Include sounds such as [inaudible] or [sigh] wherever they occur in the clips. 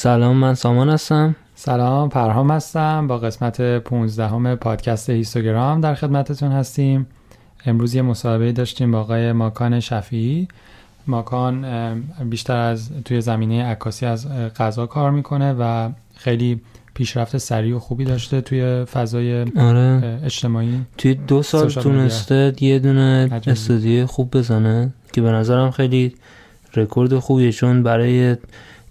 سلام من سامان هستم. سلام پرهام هستم. با قسمت 15 همه پادکست هیستوگرام در خدمتتون هستیم. امروز یه مصاحبه داشتیم با آقای ماکان شفیعی. ماکان بیشتر از توی زمینه عکاسی از غذا کار می‌کنه و خیلی پیشرفت سریع و خوبی داشته توی فضای آره. اجتماعی توی دو سال تونسته یه دونه استودیو خوب بزنه که به نظرم خیلی رکورد خوبیه چون برای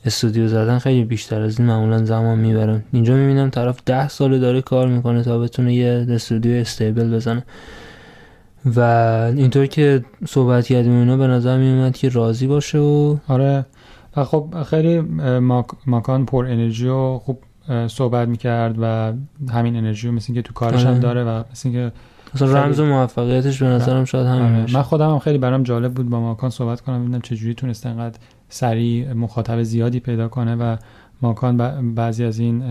استودیو زدن خیلی بیشتر از این معمولا زمان می‌بره اینجا می‌بینم طرف ده ساله داره کار می‌کنه تا بتونه یه استودیو استیبل بزنه و اینطور که صحبت کردیم اونا به نظر میومد که راضی باشه و آره و خب خیلی ماکان پر انرژی و خوب صحبت می‌کرد و همین انرژی رو مثل که تو کارش هم آره. داره و مثل که مثلا رمز موفقیتش به نظرم شاید همین آره. من خودم هم خیلی برام جالب بود با ماکان صحبت کنم ببینم چجوری تونست انقدر سریع مخاطب زیادی پیدا کنه و ماکان بعضی از این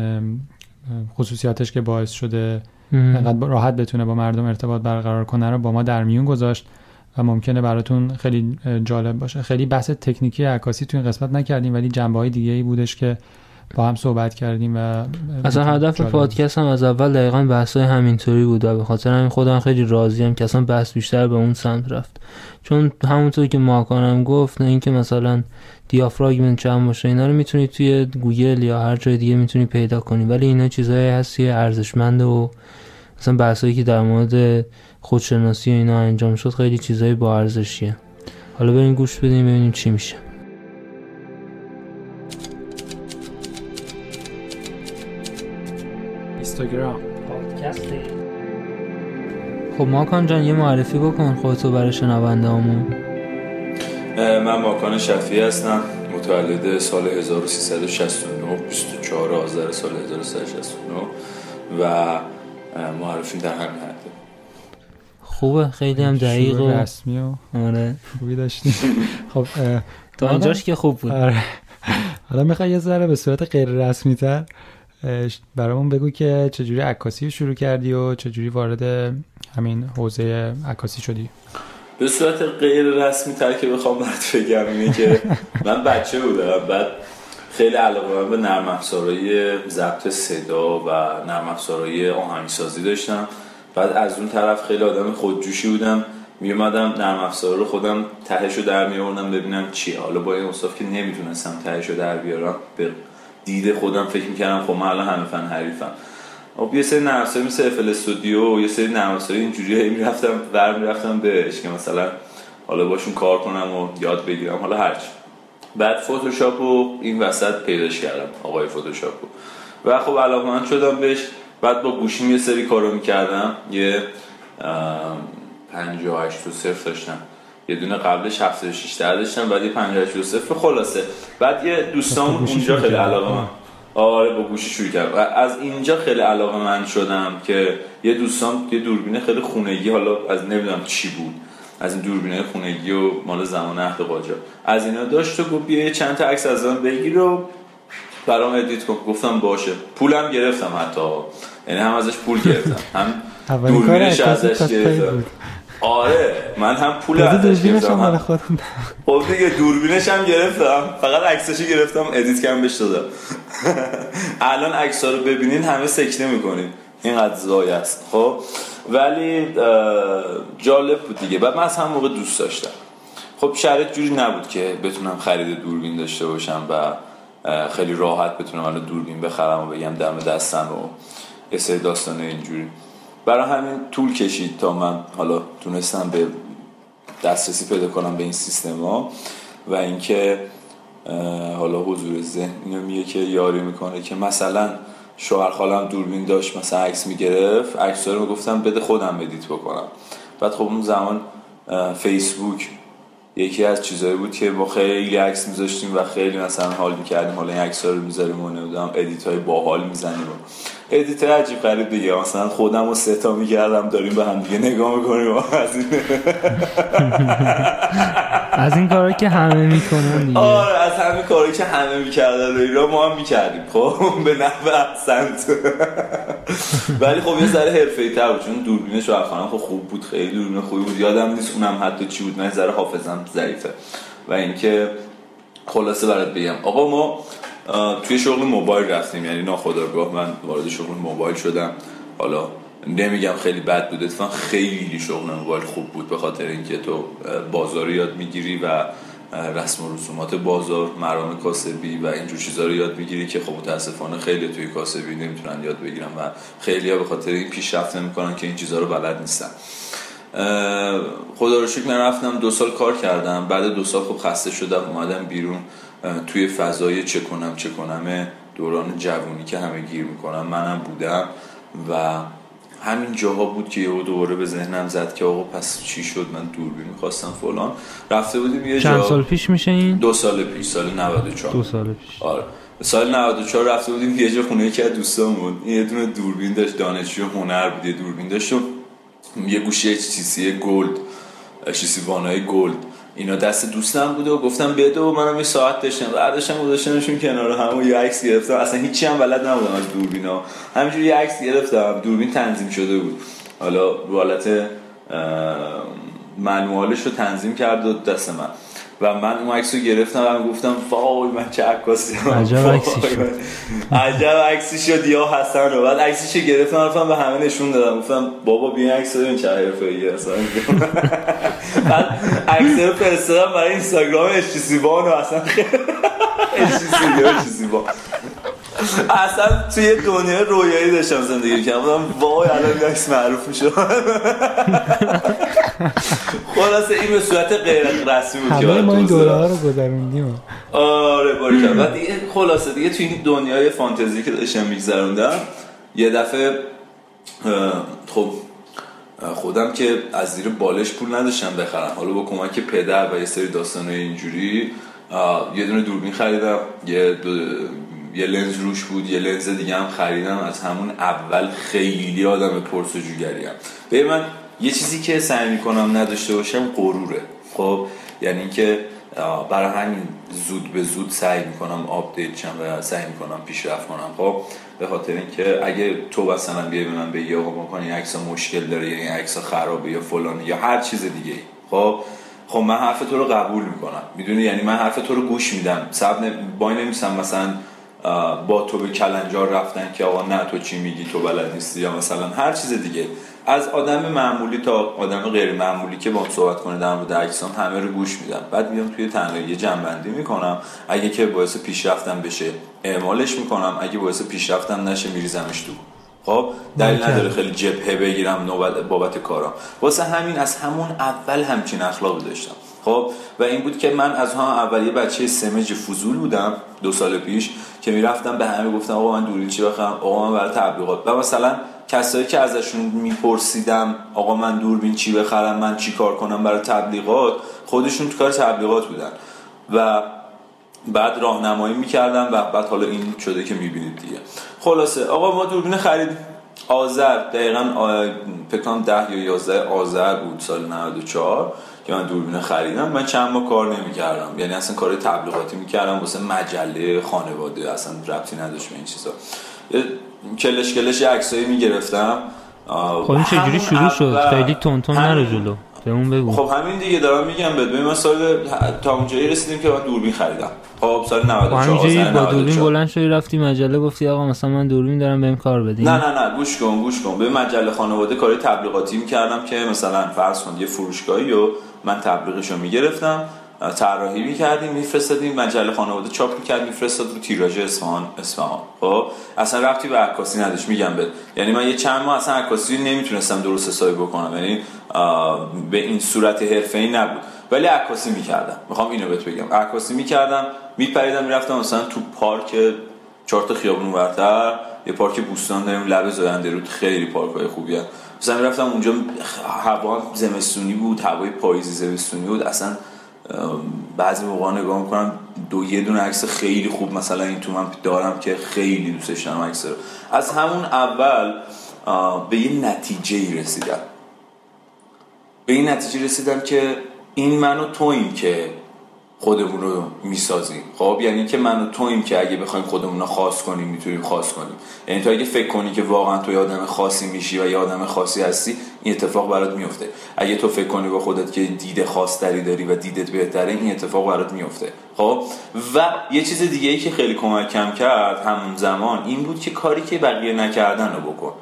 خصوصیاتش که باعث شده انقدر راحت بتونه با مردم ارتباط برقرار کنه رو با ما در میون گذاشت و ممکنه براتون خیلی جالب باشه. خیلی بحث تکنیکی عکاسی تو این قسمت نکردیم ولی جنبه های دیگه ای بودش که با هم صحبت کردیم و اصلا هدف پادکست هم از اول دقیقا بحث های همینطوری بود و به خاطر همین خودم خیلی راضیم که اصلا بحث بیشتر به اون سمت رفت. چون همونطور که ماکانم گفت نه اینکه مثلا دیافراگمنت چند باشه اینا رو می‌تونی توی گوگل یا هر جای دیگه می‌تونی پیدا کنی. ولی اینا چیزایی هستی ارزشمنده و مثلا بحثایی که در مورد خودشناسی و اینا انجام شد خیلی چیزایی با ارزشیه. حالا بریم گوش بدیم ببینیم چی میشه. اینستاگرام. خب ماکان جان یه معرفی بکن خودتو برای شنونده همون من ماکان شفی هستم. متولد سال 1369 24 آذر سال 1369 و معرفی در همین حده خوبه خیلی هم دقیق و رسمی و آره. خوبی داشتیم. [laughs] خب تا اینجاش که خوب بود. آره. [laughs] حالا می‌خوای یه ذره به صورت غیر رسمی تر برامون بگو که چجوری عکاسی شروع کردی و چجوری وارد همین حوزه عکاسی شدی؟ به صورت غیر رسمی تر که بخوام برات بگم اینه که [laughs] من بچه بودم. بعد خیلی علاقه من به نرم افزارهای ضبط صدا و نرم افزارهای آهنگسازی داشتم. بعد از اون طرف خیلی آدم خودجوشی بودم. می اومدم نرم افزار رو خودم تهش رو در می ببینم چیه. حالا با این اصاف که نمی‌تونستم تهش رو در بیارم به دید خودم فکر می‌کردم خب من الان همه فن حریفم. خب یه سری نرم مثل افل استودیو یه سری نرم اینجوری می‌رفتم ور می‌رفتم بهش که مثلا حالا باشون کار کنم و یاد بگیرم حالا هرچی بعد فتوشاپ رو این وسط پیداش کردم آقای فتوشاپ رو. و خب علاقه من شدم بهش. بعد با گوشیم یه سری کارو می‌کردم یه 58 تو صفر داشتم. یه دونه قبلش 76 داشتم بعد یه 58 تو صفر خلاصه. بعد یه دوستان اونجا خیلی علاقه من. آره با گوشی شروع کردم. و از اینجا خیلی علاقه من شدم که یه دوستان یه دوربین خیلی خونگی حالا از نمی‌دونم چی بود. از این دوربینه خونگی و مال زمان عهد قاجار. از اینا داشت و گفت بیا چند تا عکس از من بگیر و برام ادیت کن. گفتم باشه. پولم گرفتم حتی. یعنی هم ازش پول گرفتم. هم [laughs] دوربینش ازش گرفتم. آره من هم پول ازش گرفتم. خب دیگه دوربینش هم گرفتم. فقط عکسش گرفتم ادیت کردم بهش دادم. [laughs] الان عکس رو ببینین همه سکته می‌کنین. این زای است. خب؟ ولی جالب بود دیگه. بعد من از هم موقع دوست داشتم. خب شرط جوری نبود که بتونم خرید دوربین داشته باشم و خیلی راحت بتونم الان دوربین بخرم و بگم دم دستم و یه سری داستانه اینجوری. برای همین طول کشید تا من حالا تونستم به دسترسی پیدا کنم به این سیستم ها و اینکه حالا حضور ذهن اینو میگه که یاری می‌کنه که مثلا شوهر خالم دوربین داشت مثلا عکس می‌گرفت عکس رو گفتم بده خودم edit بکنم. بعد خب اون زمان فیسبوک یکی از چیزایی بود که با خیلی عکس میذاشتیم و خیلی مثلا حال می‌کردیم حالا این عکس رو می‌ذاریم و نمی‌دونم edit های باحال می‌زنیم edit عجیب غریب دیگه. مثلا خودم رو سه تا می‌کردم داریم به هم دیگه نگاه می‌کنیم. از این [laughs] از این کارا که همه می‌کنن دیگه. آره از همین کارا که همه می‌کردن رو ایران ما هم می‌کردیم. خب به نحو احسنت. [laughs] ولی خب یه ذره حرفه‌ای تر چون دوربینش رو خب خوب بود خیلی دوربین خوبی بود. یادم نیست اونم حتی چی بود نه ذره حافظم ضعیفه. و اینکه خلاصه برات بگم. آقا ما توی شغل موبایل رفتیم یعنی ناخداگاه من وارد شغل موبایل شدم. حالا نمیگم خیلی بد بود اتفاقا خیلی شغل موبایل خوب بود به خاطر اینکه تو بازار یاد می‌گیری و رسم و رسومات بازار مرام کاسبی و اینجور چیزها رو یاد می‌گیری که خب متاسفانه خیلی توی کاسبی نمی‌تونن یاد بگیرن و خیلی به خاطر این پیشرفت نمی‌کنن که این چیزها رو بلد نیستن. خدا رو شکر من رفتم دو سال کار کردم. بعد دو سال خب خسته شدم اومدم بیرون. توی فضای چه کنم چه کنم دوران جوونی که همه گیر می‌کنم منم بودم و همین جاها بود که یهو دوباره به ذهنم زد که آقا پس چی شد؟ من دوربین می‌خواستم فلان. رفته بودیم یه چند سال پیش میشه این؟ دو سال پیش سال 94 دو سال پیش. آره. سال 94 رفته بودیم یه جا خونه یکی از دوستامون یه دونه دوربین داشت دانشجو هنر بود. یه دوربین داشت و یه گوشی سی گلد چیزی وانای گلد. اینا دست دوستم بوده و گفتم بده و منم یه ساعت داشتم. برداشتم گذاشتمشون کنار هم و یه عکس گرفتم. اصلا هیچی هم بلد نبودم از دوربینا همینجوری یه عکس گرفتم. دوربین تنظیم شده بود. حالا رو حالت منوالش رو تنظیم کرد و دست من. و من اون عکس رو گرفتم و گفتم وای من چه عکاسی عجب عکسی شد. عجب عکسی شد یا حسن رو. بعد عکسش گرفتم رفتم به همه نشون دادم. گفتم بابا بیا عکس رو چه حرفه‌ای اصلا. [laughs] بعد عکس رو فرستادم برای اینستاگرام اشتی بان و اصلا اشتی بان اصلا توی دنیا رویایی داشتم زندگی کردم وای الان عکس معروف میشه. [laughs] خلاصه این به صورت غیر رسمی بود همه ما این دوره ها رو گذروندیم. آره باری و دیگه خلاصه دیگه توی این دنیای فانتزی که داشتم میگذروندم یه دفعه خب خودم که از زیر بالش پول نداشتم بخرم. حالا با کمک پدر و یه سری داستانه اینجوری یه دونه دوربین خریدم یه یه لنز روش بود یه لنز دیگه هم خریدم. از همون اول خیلی آدم پرسجوگریم. به من یه چیزی که سعی می‌کنم نداشته باشم غروره. خب یعنی اینکه برای همین زود به زود سعی می‌کنم update شم و سعی می‌کنم پیشرفت کنم. خب به خاطر اینکه اگه تو مثلا بیای به من بگی آقا بکن این عکس مشکل داره یا این عکس خرابه یا فلان یا هر چیز دیگه خب خب من حرف تو رو قبول می‌کنم. می‌دونی؟ یعنی من حرف تو رو گوش میدم. سب بای نمیسم مثلا با تو به کلنجار رفتن که آقا نه تو چی میگی؟ تو بلد نیستی یا مثلا هر چیز دیگه. از آدم معمولی تا آدم غیر معمولی که با صحبت کنه در مورد اجسام همه رو گوش میدم. بعد میام توی تنهایی جنبندی می‌کنم. اگه که باعث پیشرفتم بشه اعمالش می‌کنم. اگه باعث پیشرفتم نشه میریزمش تو. خب؟ دلیل نداره خیلی جبهه بگیرم نوبت بابت کارم واسه همین از همون اول همچین اخلاقی داشتم. خب؟ و این بود که من از ها اول یه بچه سمج فضول بودم دو سال پیش که می‌رفتم به همه گفتم آقا من دورین چی بخرم؟ آقا من برای تبلیغات. و مثلا کسایی که ازشون میپرسیدم آقا من دوربین چی بخرم من چی کار کنم برای تبلیغات خودشون تو کار تبلیغات بودن. و بعد راهنمایی می‌کردم و بعد حالا این شده که می‌بینید دیگه. خلاصه آقا ما دوربین خرید آذر دقیقا فکر ده یا یازده آذر بود سال 94 که من دوربین خریدم. من چند ماه کار نمی‌کردم. یعنی اصلا کار تبلیغاتی می‌کردم واسه مجله خانواده اصلا ربطی نداشت به این چیزا. کلش کلش عکسایی می‌گرفتم. خب این چجوری شروع شد؟ خیلی تون تون نرو جلو. اون بگو. خب همین دیگه دارم میگم بهت. من سال تا اونجایی رسیدیم که من دوربین خریدم. خب سال 94 خب همینجوری با دوربین بلند شدی رفتی مجله گفتی آقا مثلا من دوربین دارم بهم کار بدین. نه نه نه گوش کن گوش کن. به مجله خانواده کاری تبلیغاتی می‌کردم که مثلا فرض کن یه فروشگاهی و من تبلیغشو می‌گرفتم. طراحی می‌کردیم میفرستادیم مجله خانواده چاپ می‌کرد میفرستاد رو تیراژ اصفهان اصفهان. خب؟ اصلا ربطی به عکاسی نداشت میگم به یعنی من یه چند ماه اصلا عکاسی نمی‌تونستم درست حسابی بکنم. یعنی به این صورت حرفه‌ای نبود. ولی عکاسی می‌کردم. می‌خوام اینو بهت بگم. عکاسی می‌کردم میپریدم می‌رفتم مثلا تو پارک چهار تا خیابون ورتر یه پارک بوستان داریم لب زاینده رود خیلی پارک های خوبی هست مثلا می‌رفتم اونجا هوا زمستونی بود هوای پاییزی زمستونی بود. اصلا بعضی موقع نگاه می‌کنم دو یه دونه عکس خیلی خوب مثلا این تو من دارم که خیلی دوستش دارم عکس رو. از همون اول به یه نتیجه رسیدم. به این نتیجه رسیدم که این منو تو این که خودمون رو می‌سازیم. خب؟ یعنی که من و تویم که اگه بخوایم خودمون رو خاص کنیم می‌تونیم خاص کنیم. یعنی تو اگه فکر کنی که واقعا تو آدم خاصی میشی و یه آدم خاصی هستی این اتفاق برات میفته اگه تو فکر کنی با خودت که دید خاص تری داری و دیدت بهتره این اتفاق برات میفته خب؟ و یه چیز دیگه ای که خیلی کمکم کرد همون زمان این بود که کاری که بقیه نکردن رو بکن.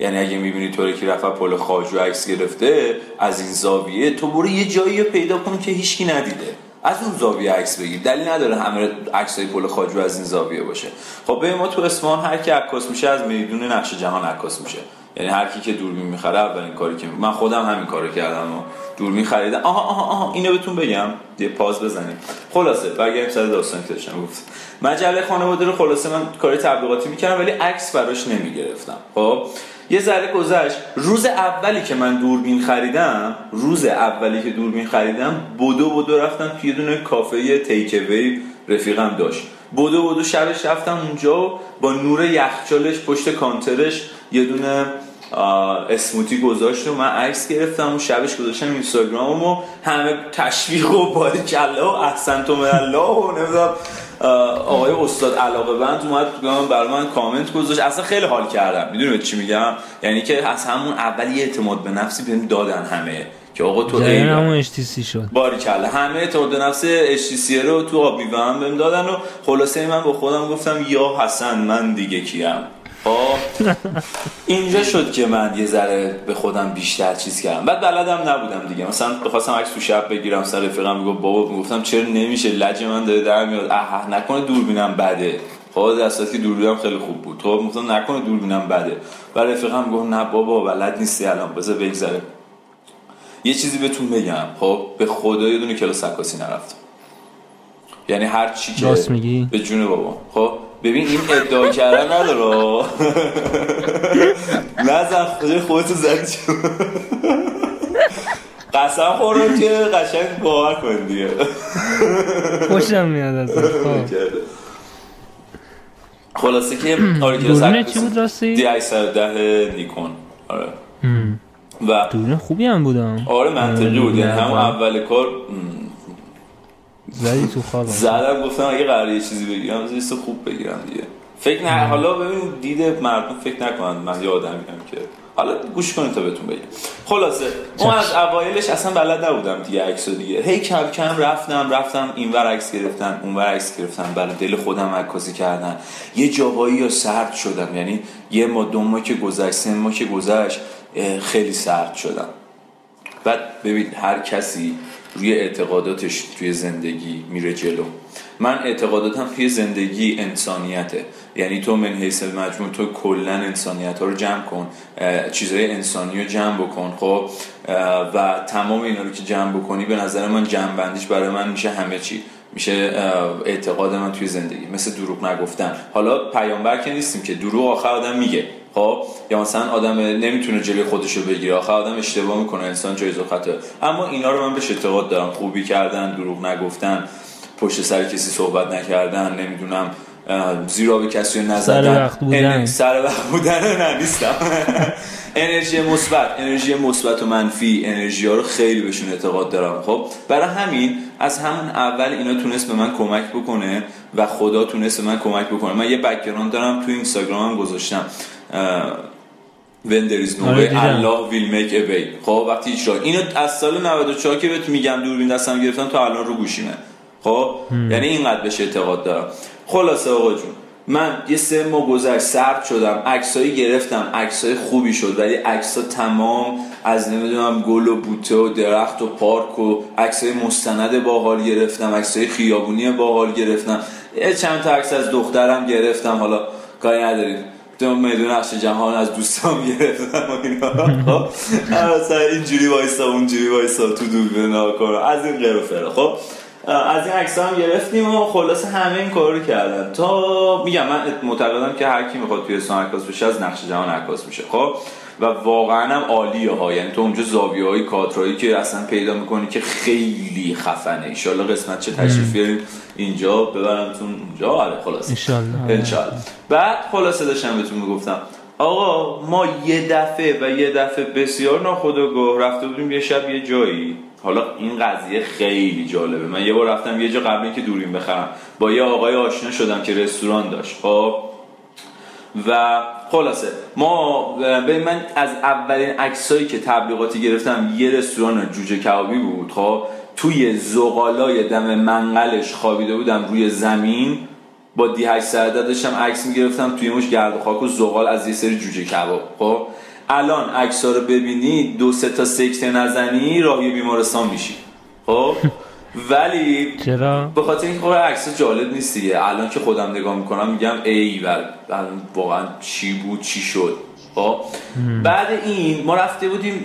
یعنی اگه می‌بینی طوری که رفت پل خاجو عکس گرفته از این زاویه تو برو یه جایی پیدا کن که هیچکی ندیده. از اون زاویه عکس بگیر. دلیل نداره همه عکسای پل خاجو از این زاویه باشه. خب به ما تو اصفهان هر کی عکاس میشه از میدون نقش جهان عکاس میشه. یعنی هر کی که دوربین می‌خره اولین کاری که من خودم همین کارو کردم و دوربین خریدم. آها آها آها اینو بهتون بگم. یه پاز بزنیم. خلاصه برگردیم سر داستان که داشتم. گفت مجله خانواده رو خلاصه من کار تبلیغاتی می‌کردم ولی عکس براش نمی‌گرفتم. خب؟ یه ذره گذشت. روز اولی که من دوربین خریدم روز اولی که دوربین خریدم بودو بودو رفتم توی دونه کافه تیکوی رفیقم داشت. بودو بودو شبش رفتم اونجا با نور یخچالش پشت کانترش یه دونه اسموتی گذاشت و من عکس گرفتم و شبش گذاشتم اینستاگرام و همه تشویق و باری کله و احسن تو و نمی‌دونم آقای استاد علاقه بند اومد برای من کامنت گذاشت. اصلا خیلی حال کردم. می‌دونی چی میگم؟ یعنی که از همون اولی اعتماد به نفسی بهم دادن همه. که آقا تو ای همون HTC شد. باری کله همه اعتماد به نفس HTC رو تو آبی هم بهم دادن و خلاصه من با خودم گفتم یا حسن من دیگه کیم. خب. اینجا شد که من یه ذره به خودم بیشتر چیز کردم. بعد بلدم نبودم دیگه. مثلا بخواستم عکس تو شب بگیرم سر رفیقم می‌گفت بابا می‌گفتم چرا نمیشه؟ لج من داره در میاد. اه نکنه دوربینم بده. خب دستات که دوربینم خیلی خوب بود. تو می‌گفتم نکنه دوربینم بده. و رفیقم گفت نه بابا بلد نیستی الان بذار بگذره. یه چیزی بهتون بگم. خب به خدا یه دونه کلاس عکاسی نرفتم. یعنی هر چی که میگی؟ به جون بابا. خب ببین این ادعا کردن نداره. نزن خودت خودتو زدی. قسم خوردم که قشنگ باور کن دیگه. خوشم میاد از خلاصه که آره چی بود راستی؟ دی 810 نیکون. آره. و دوربین خوبی هم بودم. آره منطقی بود. یعنی هم اول کار زدی تو خوابم. زدم گفتم اگه قراره یه چیزی بگیرم زیست خوب بگیرم دیگه. فکر نه حالا ببین دید مردم فکر نکنن من یه آدمی هم که. حالا گوش کنید تا بهتون بگم. خلاصه اون از اوایلش اصلا بلد نبودم دیگه عکس دیگه. هی کم کم رفتم رفتم اینور عکس گرفتن اونور عکس گرفتن. برای دل خودم عکاسی کردن. یه جاهایی یا سرد شدم. یعنی یه ما دو ما که گذشت سه ما که گذشت خیلی سرد شدم. بعد ببین هر کسی روی اعتقاداتش توی زندگی میره جلو. من اعتقاداتم توی زندگی انسانیته. یعنی تو من حیث مجموع تو کلا انسانیت ها رو جمع کن. چیزهای انسانی رو جمع بکن خب؟ و تمام اینا رو که جمع بکنی به نظر من جمع بندیش برای من میشه همه چی. میشه اعتقاد من توی زندگی. مثل دروغ نگفتن. حالا پیامبر که نیستیم که. دروغ آخر آدم میگه. خب یا مثلا آدم نمی‌تونه جلوی خودش رو بگیره آخر آدم اشتباه می‌کنه انسان جایز و خطا. اما اینا رو من بهش اعتقاد دارم. خوبی کردن دروغ نگفتن پشت سر کسی صحبت نکردن نمی‌دونم زیرآب کسی نزدن سر وقت بودن. سر وقت بودن نه نیستم [laughs] انرژی مثبت. انرژی مثبت و منفی انرژی ها رو خیلی بهشون اعتقاد دارم. خب برای همین از همون اول اینا تونست به من کمک بکنه و خدا تونست به من کمک بکنه. من یه background دارم تو اینستاگرامم گذاشتم. when there is no way Allah will make a way. خب وقتی اجرا اینو از سال 94 که بهت میگم دوربین دستم گرفتم تا الان رو گوشیمه. خب یعنی اینقدر بهش اعتقاد دارم. خلاصه آقا جون. من یه سه ماه گذشت سرد شدم عکسایی گرفتم عکسای خوبی شد ولی عکسا تمام از نمی‌دونم گل و بوته و درخت و پارک و عکسای مستند باحال گرفتم عکسای خیابونی باحال گرفتم. یه چند تا عکس از دخترم گرفتم حالا کاری نداریم. تو میدون نقش جهان از دوستان گرفتم و اینا. خب؟ [laughs] اینجوری وایسا اونجوری وایسا تو دوربین کنم از این غیر خب؟ از این عکس هم گرفتیم و خلاصه همه این کار رو کردن. تا میگم من معتقدم که هر کی می‌خواد توی سان عکاس بشه از نقش جهان عکاس میشه. خب؟ و واقعا هم عالیه ها. یعنی تو اونجا زاویه های کادرایی که اصلا پیدا می‌کنی که خیلی خفنه. ایشالله قسمت چه تشریف بیاریم. اینجا ببرمتون. اونجا. آره خلاصه. انشالله بعد خلاصه داشتم بهتون می‌گفتم. آقا ما یه دفعه و یه دفعه بسیار ناخودآگاه رفته بودیم یه شب یه جایی. حالا این قضیه خیلی جالبه. من یه بار رفتم یه جا قبل اینکه دورین بخرم. با یه آقای آشنا شدم که رستوران داشت. خب؟ و خلاصه ما به من از اولین عکسایی که تبلیغاتی گرفتم یه رستوران جوجه کبابی بود. خب؟ توی زغالای دم منقلش خوابیده بودم روی زمین. با دی 800 داشتم عکس می‌گرفتم توی مش گرد و خاک و زغال از یه سری جوجه کباب. خب؟ الان عکس رو ببینی دو سه تا سکته نزنی راهی بیمارستان میشی. خب؟ [laughs] ولی چرا؟ به خاطر اینکه خب عکس جالب نیست دیگه. الان که خودم نگاه می‌کنم میگم ای ول واقعا چی بود چی شد؟ خب؟ بعد این ما رفته بودیم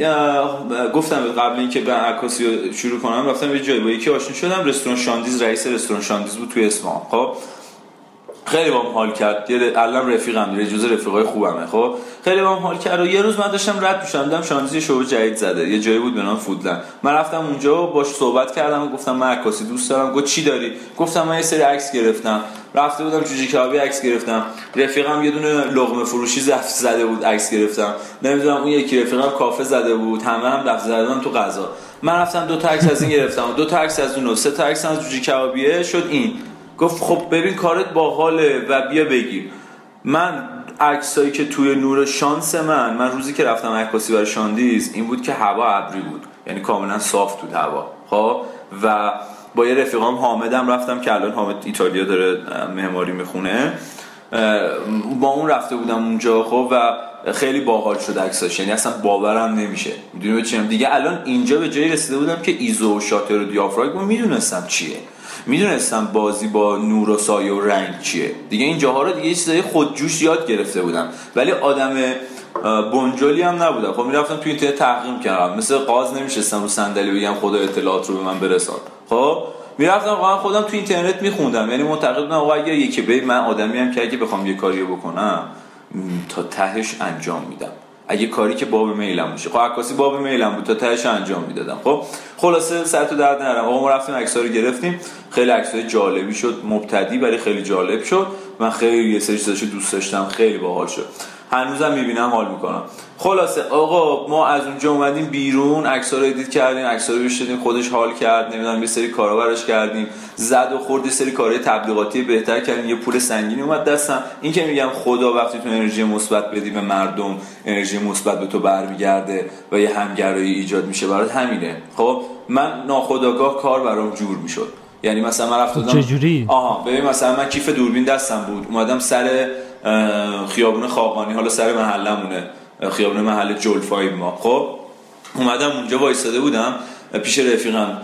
گفتم قبل اینکه به عکاسی شروع کنم رفتم یه جایی با یکی آشنا شدم رستوران شاندیز رئیس رستوران شاندیز بود توی اصفهان. خب؟ خیلی بام حال کرد. یه علم رفیقم دیگه جزء رفیقای خوبمه خب؟ خیلی بام حال کرد و یه روز من داشتم رد می‌شدم دیدم شانزی شعبه جدید زده. یه جایی بود به نام فودلند. من رفتم اونجا باش صحبت کردم و گفتم من عکاسی دوست دارم. گفت چی داری؟ گفتم من یه سری عکس گرفتم. رفته بودم جوجه کبابی عکس گرفتم. رفیقم یه دونه لقمه فروشی زفت زده بود عکس گرفتم. نمی‌دونم اون یکی رفیقم کافه زده بود. همه هم دفت زدم تو غذا. من رفتم دو تا عکس از این گرفتم دو تا عکس از اون سه تا عکس از جوجه کبابیه. شد این. گفت خب ببین کارت باحاله و بیا بگیر. من عکسایی که توی نور شانس من من روزی که رفتم عکاسی برای شاندیز این بود که هوا ابری بود. یعنی کاملا صاف بود هوا. خب؟ و با یه رفیقام حامدم رفتم که الان حامد ایتالیا داره معماری می‌خونه. با اون رفته بودم اونجا خب؟ و خیلی باحال شد عکساش. یعنی اصلا باورم نمیشه. می‌دونی چیم دیگه الان اینجا به جایی رسیده بودم که ایزو و شاتر و دیافراگم می‌دونستم چیه. می‌دونستم بازی با نور و سایه و رنگ چیه. دیگه این جاها رو دیگه چیزای خودجوش یاد گرفته بودم. ولی آدم بنجلی هم نبودم. خب می‌رفتم تو اینترنت تحقیق کردم مثل قاز نمیشستم رو صندلی بگم خدا اطلاعات رو به من برسان. خب می‌رفتم واقعا خودم تو اینترنت میخوندم. یعنی معتقد بودم آقا اگه یکی به من آدمی هم که اگه بخوام یه کاری بکنم تا تهش انجام میدم. اگه کاری که باب میلم باشه خب عکاسی باب میلم بود تا تهش انجام می‌دادم. خب خلاصه سر تو درد نرم. آقا ما رفتیم عکس‌ها رو گرفتیم. خیلی عکسای جالبی شد مبتدی ولی خیلی جالب شد. من خیلی یه سری چیزاشو دوست داشتم. خیلی باحال شد. هنوزم می‌بینم حال می‌کنم. خلاصه آقا ما از اونجا اومدیم بیرون عکس‌ها رو ادیت کردیم عکس‌ها رو خودش حال کرد نمی‌دونم یه سری کارا براش کردیم زد و خورد سری کارهای تبلیغاتی بهتر کردیم یه پول سنگینی اومد دستم. این که میگم خدا وقتی تو انرژی مثبت بدی به مردم انرژی مثبت به تو برمیگرده و یه همگرایی ایجاد میشه برات همینه. خب من ناخداگاه کار برام جور می‌شد. یعنی مثلا من رفتم چجوری؟ آها ببین مثلا من کیف دوربین دستم بود. اومدم سر خیابون خاقانی حالا سر محلمونه خیابون محل جلفای ما. خب اومدم اونجا وایساده بودم پیش رفیقم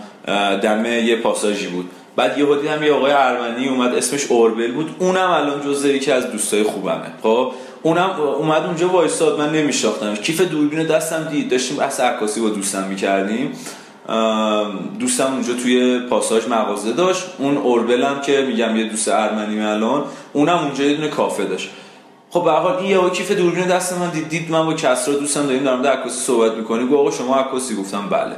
دمه یه پاساژی بود. بعد یه دیدم یه آقای ارمنی اومد اسمش اوربل بود. اونم الان جزء یکی از دوستای خوبمه. خب اونم اومد اونجا وایساد من نمیشناختم کیف دوربین دستم دید. داشتیم بحث عکاسی با دوستم می‌کردیم. دوستم اونجا توی پاساژ مغازه داشت. اون اوربل هم که میگم یه دوست ارمنی الان اونم اونجا یه دونه کافه داشت. خب به حال این یه کیف دوربین دست من دید, دید من با کسرا دوستم داریم در مورد عکاسی صحبت می‌کنیم. گفت آقا شما عکاسی گفتم بله.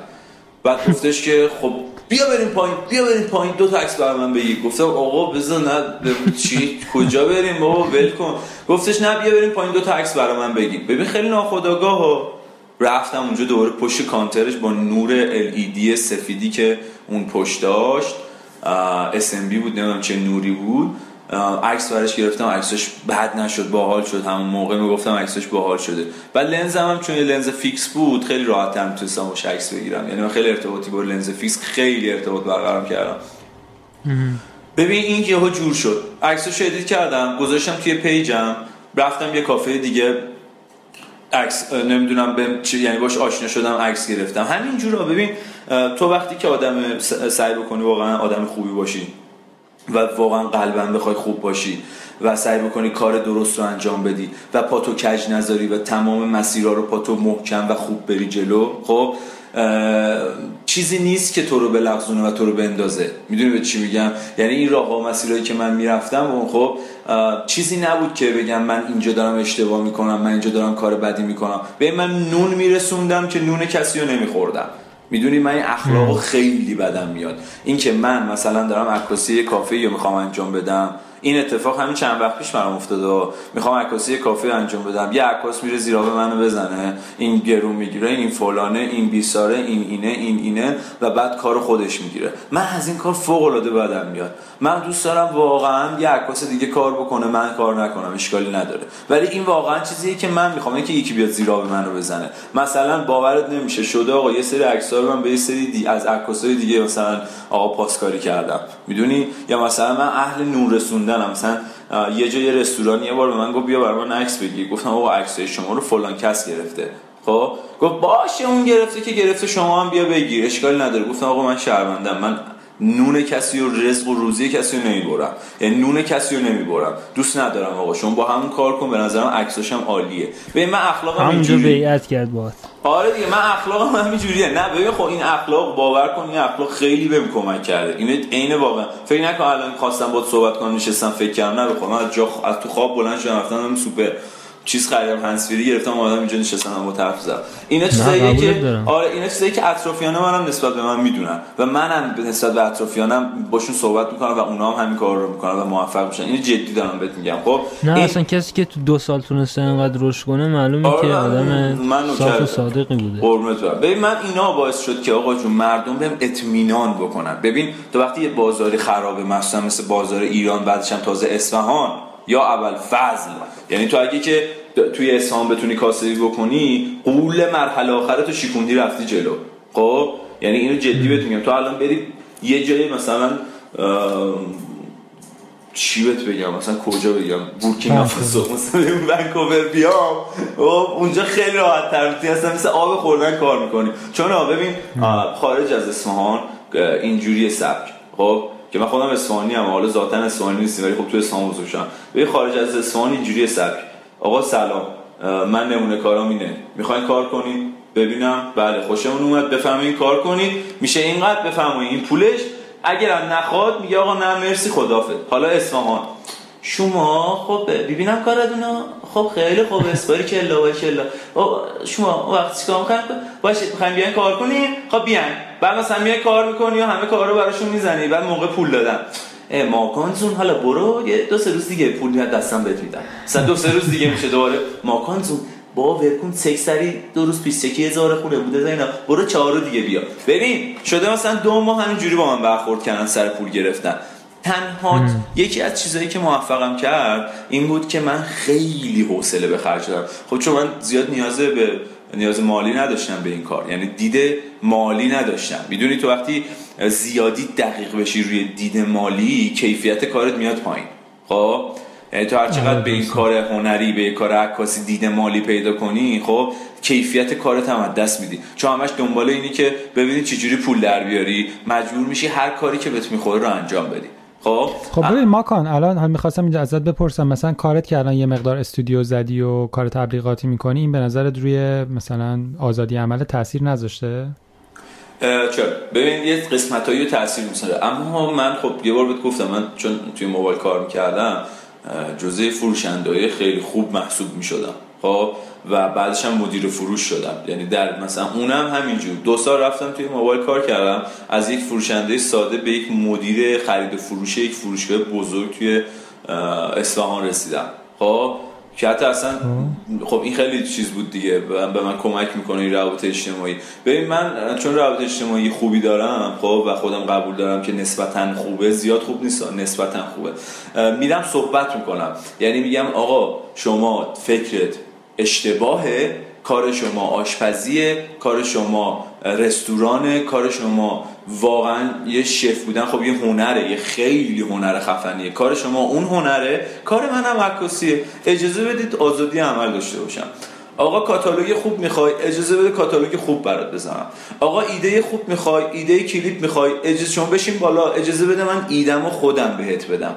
بعد گفتش که خب بیا بریم پایین بیا بریم پایین دو تا عکس برای من بگیر. گفتم آقا بذار نه چی؟ کجا بریم بابا؟ ول کن. گفتش نه بیا بریم پایین دو تا عکس برای من بگیر. ببین خیلی ناخودآگاه رفتم اونجا دوباره پشت کانترش با نور LED سفیدی که اون پشت داشت. SMD بود نمی‌دونم چه نوری بود. عکس برش گرفتم عکسش بد نشد باحال شد. همون موقع می‌گفتم عکسش باحال شده. و لنزم هم چون لنز fix بود خیلی راحت تر می‌تونستم باش عکس بگیرم. یعنی من خیلی ارتباطی با لنز fix خیلی ارتباط برقرار کردم. ببین این یهو جور شد. عکسش edit کردم گذاشتم توی page م رفتم یه کافه دیگه عکس نمی‌دونم به یعنی باش آشنا شدم عکس گرفتم. همین جورا ببین تو وقتی که آدم سعی بکنی واقعا آدم خوبی باشی و واقعا قلبا بخوای خوب باشی و سعی بکنی کار درست رو انجام بدی و پاتو کج نذاری و تمام مسیرها رو پاتو محکم و خوب بری جلو. خب چیزی نیست که تو رو بلغزونه و تو رو بندازه. می‌دونی به چی میگم؟ یعنی این راه و مسیرهایی که من می‌رفتم و خب چیزی نبود که بگم من اینجا دارم اشتباه می‌کنم من اینجا دارم کار بدی می‌کنم. به من نون میرسوندم که نون کسی رو نمیخوردم. می‌دونی من این اخلاق خیلی بدم میاد. این که من مثلا دارم عکاسی کافه یا می‌خوام انجام بدم این اتفاق همین چند وقت پیش برام افتاده می‌خوام عکاسی کافی انجام بدم. یه عکاس میره زیرا به منو بزنه. این گرون می‌گیره این فلانه این بیساره این اینه این اینه و بعد کار خودش می‌گیره. من از این کار فوق العاده بدم میاد. من دوست دارم واقعا یه عکاس دیگه کار بکنه من کار نکنم اشکالی نداره. ولی این واقعا چیزیه که من می‌خوام که یکی بیاد زیرا به منو بزنه. مثلا باورت نمیشه شده آقا یه سری عکس‌ها من به یه سری دی از عکاسای دیگه مثلا آقا پاسکاری کردم. می‌دونی؟ یا مثلا من اهل نور رسوندنم. مثلا یه جای رستوران یه بار به من گفت بیا برام من عکس بگیر. گفتم آقا عکسای شما رو فلان کس گرفته. خب؟ گفت باشه اون گرفته که گرفته شما هم بیا بگیر. اشکالی نداره. گفتم آقا من شرمندم من نون کسی و رزق و روزی کسی رو نمی‌برم. یعنی نون کسی رو نمی‌برم. دوست ندارم آقا شما با همون کار کن به نظرم عکساش هم عالیه. ببین من اخلاقم همونجا بیعت کرد باهات آره دیگه من اخلاقم هم اینجوریه. نه ببین خب این اخلاق باور کن این اخلاق خیلی بهم کمک کرده. این عین واقعا. فکر نکن الان خواستم باهات صحبت کنم نشستم فکر کردم نه بخوام از جا از تو خواب بلند شدم رفتم سوپر. چیز خریدم هنسفری گرفتم اومدم اینجا نشستم با طرف زدم. اینا چیزاییه که آره اینا چیزایی که اطرافیان منم نسبت به من می‌دونن. و منم نسبت به اطرافیانم باشون صحبت می‌کنم و اونا هم همین کار رو می‌کنن و موفق میشن. اینو جدی دارم بهت میگم. خب نه این... اصلا کسی که تو دو سال تونسته اینقدر رشد کنه معلومه آره که آدم صاف و صادقی بوده. قربونت ببین من اینا باعث شد که آقا جون مردم بهم اطمینان بکنن. ببین تو وقتی یه بازاری خرابه مثلا مثل بازار ایران بعدش هم تازه اصفهان یا اول فضل. یعنی تو اگه که توی اسلام بتونی کاسبی بکنی قول مرحله آخره تو شیکوندی رفتی جلو. خب؟ یعنی اینو جدی بهت میگم. تو الان بری یه جایی مثلا چی بهت بگم؟ مثلا کجا بگم؟ بورکینا فاسو مثلا ونکوور بیام. خب؟ اونجا خیلی راحت تر هستن مثل آب خوردن کار می‌کنی. چون ببین خارج از اصفهان اینجوری سبک. خب؟ که من خودم اصفهانی ام حالا ذاتا اصفهانی نیستم ولی خب تو اصفهان بزرگ شدم به خارج از اصفهان اینجوری سبک. آقا سلام. من نمونه کارام اینه. می‌خواین کار کنید ببینم. بله خوشمون اومد. بفهمین کار کنید میشه اینقدر بفهمید این پولش اگر نخواد میگه آقا نه مرسی خدافظ حالا اصفهان. شما خب ببینم کارتونو. خب خیلی خوب اسپاری کلا و کلا. شما وقتی چیکار می‌کنید باشه می‌خوایم بیان کار کنین خب بیان بعد مثلا میای کار می‌کنی و همه کارا رو براشون می‌زنی. بعد موقع پول دادن. ماکانزون حالا برو یه دو سه روز دیگه پول میاد دستم بهت میدم. مثلا دو سه روز دیگه میشه دوباره. ماکانزون با ورکون سری دو روز پیش چکی هزار خونه بوده زینا. برو چهار دیگه بیا. ببین شده مثلا دو ماه همینجوری با من برخورد کردن سر پول گرفتن. تنها یکی از چیزهایی که موفقم کرد این بود که من خیلی حوصله به خرج دارم خب چون من زیاد نیاز به نیاز مالی نداشتم به این کار. یعنی دید مالی نداشتم. می‌دونی تو وقتی زیادی دقیق بشی روی دید مالی کیفیت کارت میاد پایین. خب؟ یعنی تو هر چقدر به این کار هنری به کار عکاسی دید مالی پیدا کنی خب کیفیت کارت هم از دست میدی. چون همش دنبال اینی که ببینی چجوری پول در بیاری مجبور میشی هر کاری که بهت می‌خوره رو انجام بدی. خب. خب ببین ماکان الان هم می‌خواستم اینجا ازت بپرسم. مثلا کارت که الان یه مقدار استودیو زدی و کار تبلیغاتی می‌کنی این به نظرت روی مثلا آزادی عمل تاثیر نذاشته؟ چرا؟ ببین یه قسمتایی تاثیر می‌ذاره. اما من خب یه بار بهت گفتم من چون توی موبایل کار می‌کردم جزء فروشنده خیلی خوب محسوب می‌شدم. خب و بعدش هم مدیر فروش شدم. یعنی در مثلا اونم همینجور. دو سال رفتم توی موبایل کار کردم. از یک فروشنده ساده به یک مدیر خرید و فروش یک فروشگاه بزرگ توی اصفهان رسیدم. خب؟ که حتی اصلا خب این خیلی چیز بود دیگه. به من کمک می‌کنه این روابط اجتماعی. ببین من چون روابط اجتماعی خوبی دارم خب و خودم قبول دارم که نسبتا خوبه زیاد خوب نیست نسبتا خوبه. میرم صحبت می‌کنم. یعنی میگم آقا شما فکرت اشتباهه کار شما آشپزیه کار شما رستوران کار شما. واقعا یه شف بودن خب یه هنره یه خیلی هنر خفنیه. کار شما اون هنره کار منم عکاسیه. اجازه بدید آزادی عمل داشته باشم. آقا کاتالوگ خوب می‌خوای؟ اجازه بده کاتالوگ خوب برات بزنم. آقا ایده خوب می‌خوای؟ ایده کلیپ می‌خوای؟ اجازه شما بشین بالا. اجازه بده من ایدمو خودم بهت بدم.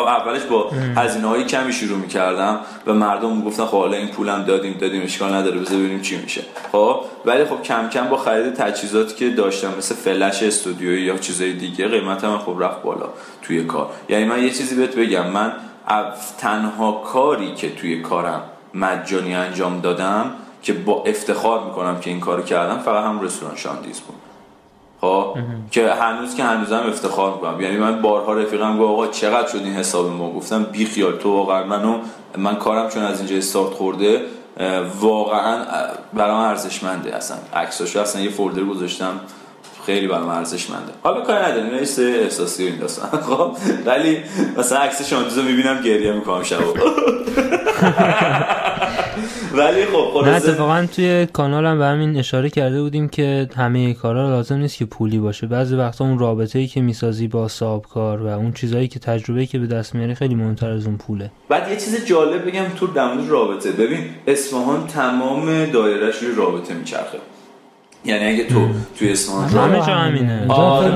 اولش با هزینه های کمی شروع می‌کردم و مردم گفتن خب حالا این پولم دادیم دادیم اشکال نداره بذار ببینیم چی میشه. خب ولی خب کم کم با خرید تجهیزاتی که داشتم مثل فلش استودیویی یا چیزای دیگه قیمتم خب رفت بالا توی کار. یعنی من یه چیزی بهت بگم من تنها کاری که توی کارم مجانی انجام دادم که با افتخار می‌کنم که این کارو کردم فقط هم رستوران شاندیز بود. خب؟ که هنوز که هنوزم افتخار می‌کنم. یعنی من بارها رفیقم گفت آقا چقدر شد این حساب ما؟ گفتم بی خیال. تو واقعا منو من کارم چون از اینجا استارت خورده واقعا برام ارزشمنده اصلا. عکساشو اصلا یه فولدر گذاشتم. خیلی برام ارزشمنده. حالا کاری نداریم اینا سه احساسی این داستان. [laughs] خب؟ ولی مثلا عکس شانتوزو می‌بینم گریه می‌کنم شب [laughs] ولی خب نه اتفاقا توی کانال هم به همین اشاره کرده بودیم که همه کارا لازم نیست که پولی باشه. بعضی وقتا اون رابطه ای که می‌سازی با صاحب کار و اون چیزایی که تجربه که به دست میاری خیلی مهمتر از اون پوله. بعد یه چیز جالب بگم تو در رابطه. ببین اصفهان تمام دایرهش روی رابطه میچرخه. یعنی اگه تو توی اصفهان همه جا همینه. آره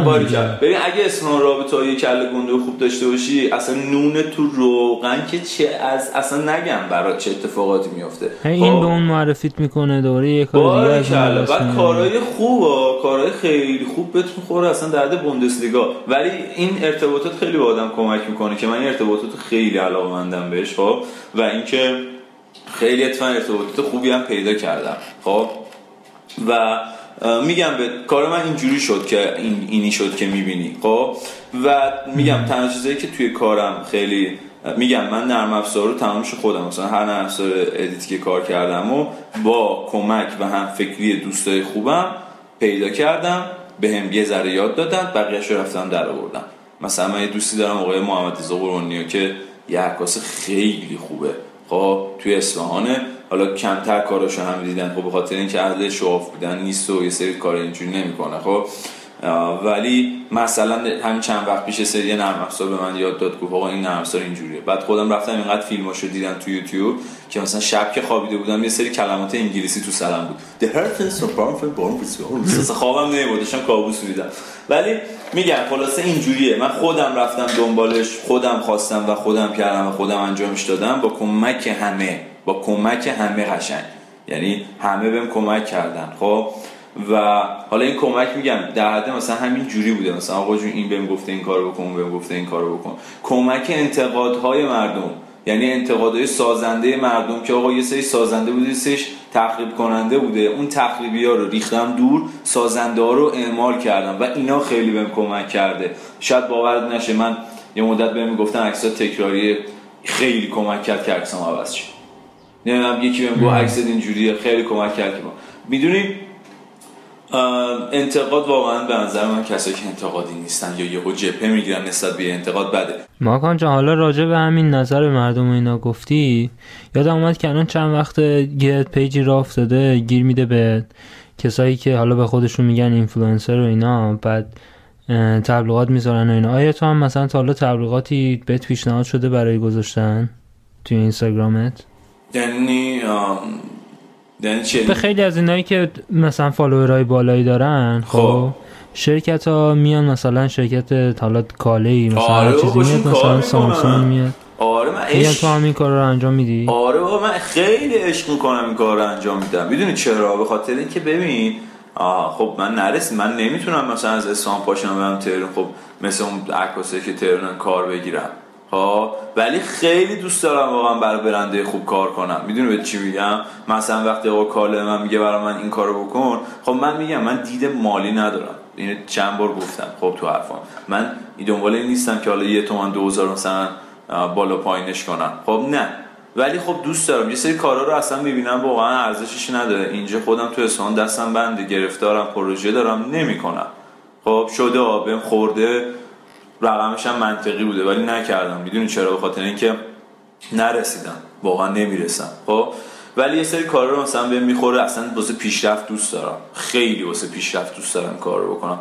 ببین اگه اصفهان رابطه های کله گنده خوب داشته باشی اصلا نون تو روغن که چه از اصلا نگم برات چه اتفاقاتی میفته. این خب. به اون معرفیت می‌کنه دوره یه کار دیگه بعد کارهای خوب کارهای خیلی خوب بهت می‌خوره اصلا درد بوندسلیگا. ولی این ارتباطات خیلی به آدم کمک می‌کنه که من این ارتباطات خیلی علاقه بهش خب. و اینکه خیلی اتفاقا ارتباطات خوبی هم پیدا کردم خب. و میگم به کار من اینجوری شد که این اینی شد که می‌بینی خب؟ و میگم تنها چیزایی که توی کارم خیلی میگم من نرم افزار رو تمامش خودم. مثلا هر نرم افزار ادیت که کار کردم و با کمک و هم فکری دوستای خوبم پیدا کردم به هم یه ذره یاد دادن بقیهش رو رفتم در آوردم. مثلا من یه دوستی دارم آقای محمد رزا که یه عکاس خیلی خوبه. خب توی اصفهانه. حالا کمتر کاراشو هم دیدن. خب به خاطر اینکه اهل شواف بودن نیست و یه سری کار اینجوری نمی‌کنه. خب ولی مثلا همین چند وقت پیش سری نرم افزار به من یاد داد گفت آقا این نرم افزار اینجوریه. بعد خودم رفتم اینقدر فیلماشو دیدم تو یوتیوب که مثلا شب که خوابیده بودم یه سری کلمات انگلیسی تو سرم بود. The hurts so powerful خوابم نمیبود داشتم کابوس می‌دیدم. ولی میگم خلاصه اینجوریه. من خودم رفتم دنبالش خودم خواستم و خودم کردم و خودم انجامش دادم. با کمک همه با کمک همه قشنگ. یعنی همه بهم کمک کردن. خب؟ و حالا این کمک میگم در حد مثلا همین جوری بوده. مثلا آقا جون این بهم گفته این کارو بکن بهم گفته این کارو بکن. کمک انتقادهای مردم. یعنی انتقادهای سازنده مردم که آقا یه سری سازنده بوده سش تخریب کننده بوده. اون تخریبی ها رو ریختم دور سازنده ها رو اعمال کردم و اینا خیلی بهم کمک کرده. شاید باورت نشه من یه مدت بهم گفتن عکسات تکراری خیلی کمک کرد که عکسام عوض شد نمی‌دونم یکی بهم گفت عکس اینجوریه خیلی کمک کرد می‌دونی؟ انتقاد واقعا به نظر من کسایی که انتقادی نیستن یا یهو جبهه می‌گیرن نسبت به انتقاد بده. ماکان جان حالا راجع به همین نظر مردم اینا گفتی یادم اومد که الان چند وقت یه page ی را افتاده گیر میده به کسایی که حالا به خودشون میگن اینفلوئنسر و اینا بعد تبلیغات می‌ذارن و اینا. آیا تو هم مثلا تا حالا تبلیغاتی بهت پیشنهاد شده برای گذاشتن توی اینستاگرامت؟ یعنی به خیلی از اینایی که مثلا فالوورای بالایی دارن خب, خب. شرکت ها میان مثلا شرکت حالا کاله ای مثلا آره چیزی میاد مثلا سامسونگ میاد. آره من عشق تو همین کار رو انجام میدی؟ آره بابا من خیلی عشق می‌کنم این کار رو انجام میدم. می‌دونی چرا؟ به خاطر اینکه ببین آه خب من نرس من نمی‌تونم مثلا از اسلام پاشم برم تهران خب مثل اون عکاسایی که تهران کار بگیرم. ها ولی خیلی دوست دارم واقعا برای برنده خوب کار کنم. می‌دونی به چی میگم؟ مثلا وقتی آقا کاله من میگه برای من این کارو بکن خب من میگم من دید مالی ندارم. اینو چند بار گفتم خب تو حرفام. من این دنبال این نیستم که حالا یه تومن دوزار مثلا بالا پایینش کنم. خب نه. ولی خب دوست دارم. یه سری کارا رو اصلا می‌بینم واقعا ارزشش نداره. اینجا خودم تو اصفهان دستم بنده. گرفتارم پروژه دارم نمی‌کنم. خب شده آبم خورده. رقمش هم منطقی بوده ولی نکردم. می‌دونی چرا؟ به خاطر اینکه نرسیدم. واقعا نمی‌رسم. خب؟ ولی یه سری کار رو مثلا بهم می‌خوره اصلا واسه پیشرفت دوست دارم. خیلی واسه پیشرفت دوست دارم کار رو بکنم.